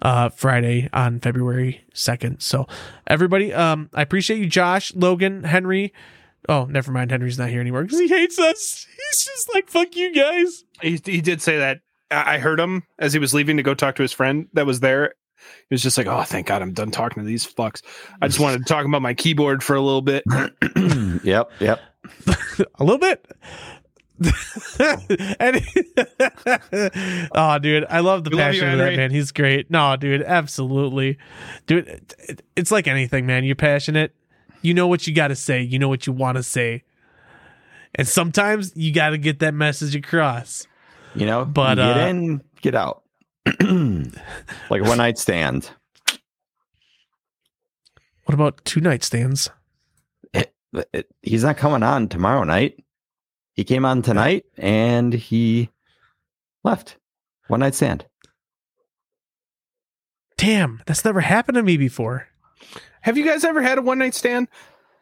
uh Friday on February 2nd. So everybody um I appreciate you Josh, Logan, Henry. Oh, never mind. Henry's not here anymore because he hates us. He's just like, fuck you guys. he, he did say that. I I heard him as he was leaving to go talk to his friend that was there. He was just like, "Oh, thank God, I'm done talking to these fucks." I just wanted to talk about my keyboard for a little bit. yep, yep. A little bit. and oh, dude, I love the We love passion you, of that man. He's great. No, dude, absolutely, dude. it- it- It's like anything, man. You're passionate. You know what you got to say. You know what you want to say, and sometimes you got to get that message across. You know, But, get uh, in, get out. like one night stand. What about two night stands? It- it- he's not coming on tomorrow night. He came on tonight and he left. One night stand. Damn, that's never happened to me before. Have you guys ever had a one night stand?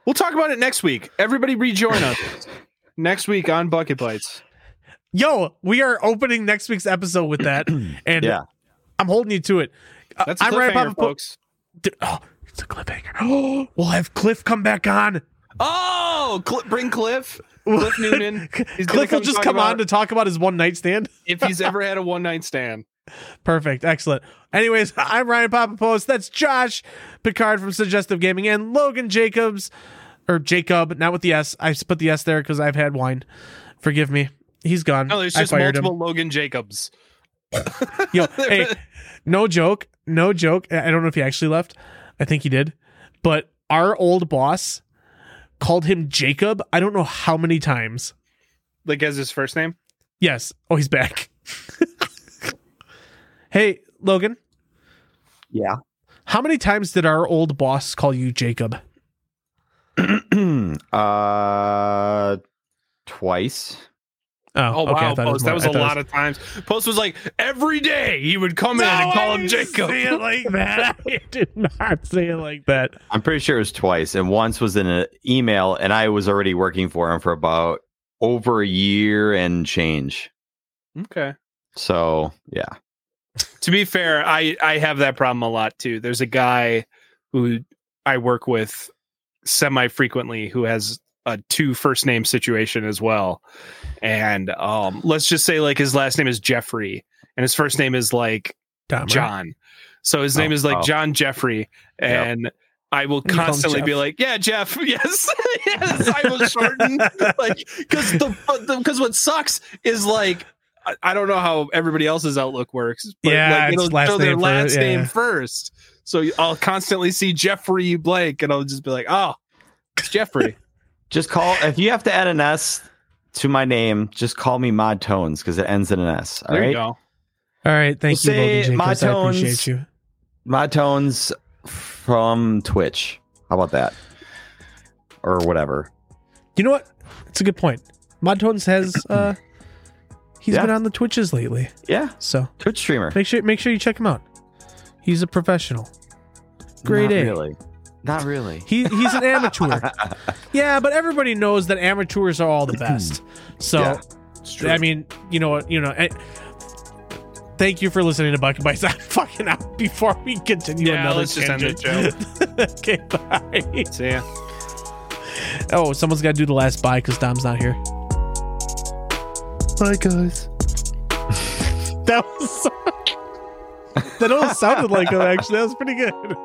We'll talk about it next week. Everybody rejoin us next week on Bucket Bytes. Yo, we are opening next week's episode with that, and Yeah. I'm holding you to it. Uh, That's a I'm cliffhanger, Papa folks. Dude, oh, it's a cliffhanger. Oh, we'll have Cliff come back on. Oh, Cl- bring Cliff. Cliff. He's Cliff will come just come on to talk about his one night stand. if he's ever had a one night stand. Perfect. Excellent. Anyways, I'm Ryan Papapos. That's Josh Picard from Suggestive Gaming and Logan Jacobs, or Jacob, not with the S. I put the S there because I've had wine. Forgive me. He's gone. No, there's just multiple Logan Jacobs. Yo, hey, no joke. No joke. I don't know if he actually left. I think he did. But our old boss called him Jacob. I don't know how many times. Like as his first name. Yes. Oh, he's back. Hey, Logan. Yeah. How many times did our old boss call you Jacob? uh, twice. Oh okay, wow, Post. more- That was I a thought it lot of times. Post was like every day he would come in and call him Jacob. Say it like that. I did not say it like that. I'm pretty sure it was twice, and once was in an email, and I was already working for him for about over a year and change. Okay. So yeah, To be fair, I I have that problem a lot too. There's a guy who I work with semi frequently who has a two first name situation as well. And um let's just say like his last name is Jeffrey and his first name is like Dahmer. John. So his name Oh, is like oh. John Jeffrey and I will You call him constantly be like, "Yeah, Jeff. Yes, yes." I will shorten like because the because what sucks is like I, I don't know how everybody else's outlook works. But Yeah, like, it'll last show their name last first, yeah, name yeah. first. So I'll constantly see Jeffrey Blake, and I'll just be like, "Oh, it's Jeffrey." just call if you have to add an S to my name, just call me Mod Tones because it ends in an S. All there right, you go. All right, thank We'll you, Logan say my Jacobs. I appreciate you. Mod Tones from Twitch. How about that? Or whatever. You know what? It's a good point. Mod Tones has uh he's Yeah. been on the Twitches lately. Yeah, So Twitch streamer. make sure make sure you check him out. He's a professional. Great Not A. Really. Not really. He he's an amateur. yeah, but everybody knows that amateurs are all the best. So Yeah, I mean, you know what, you know, I, thank you for listening to Bucket Bytes. I'm fucking out before we continue Yeah, another let's just end it, tangent. okay, bye. See ya. Oh, someone's got to do the last bye because Dom's not here. Bye, guys. that was. that almost sounded like him. Actually, that was pretty good.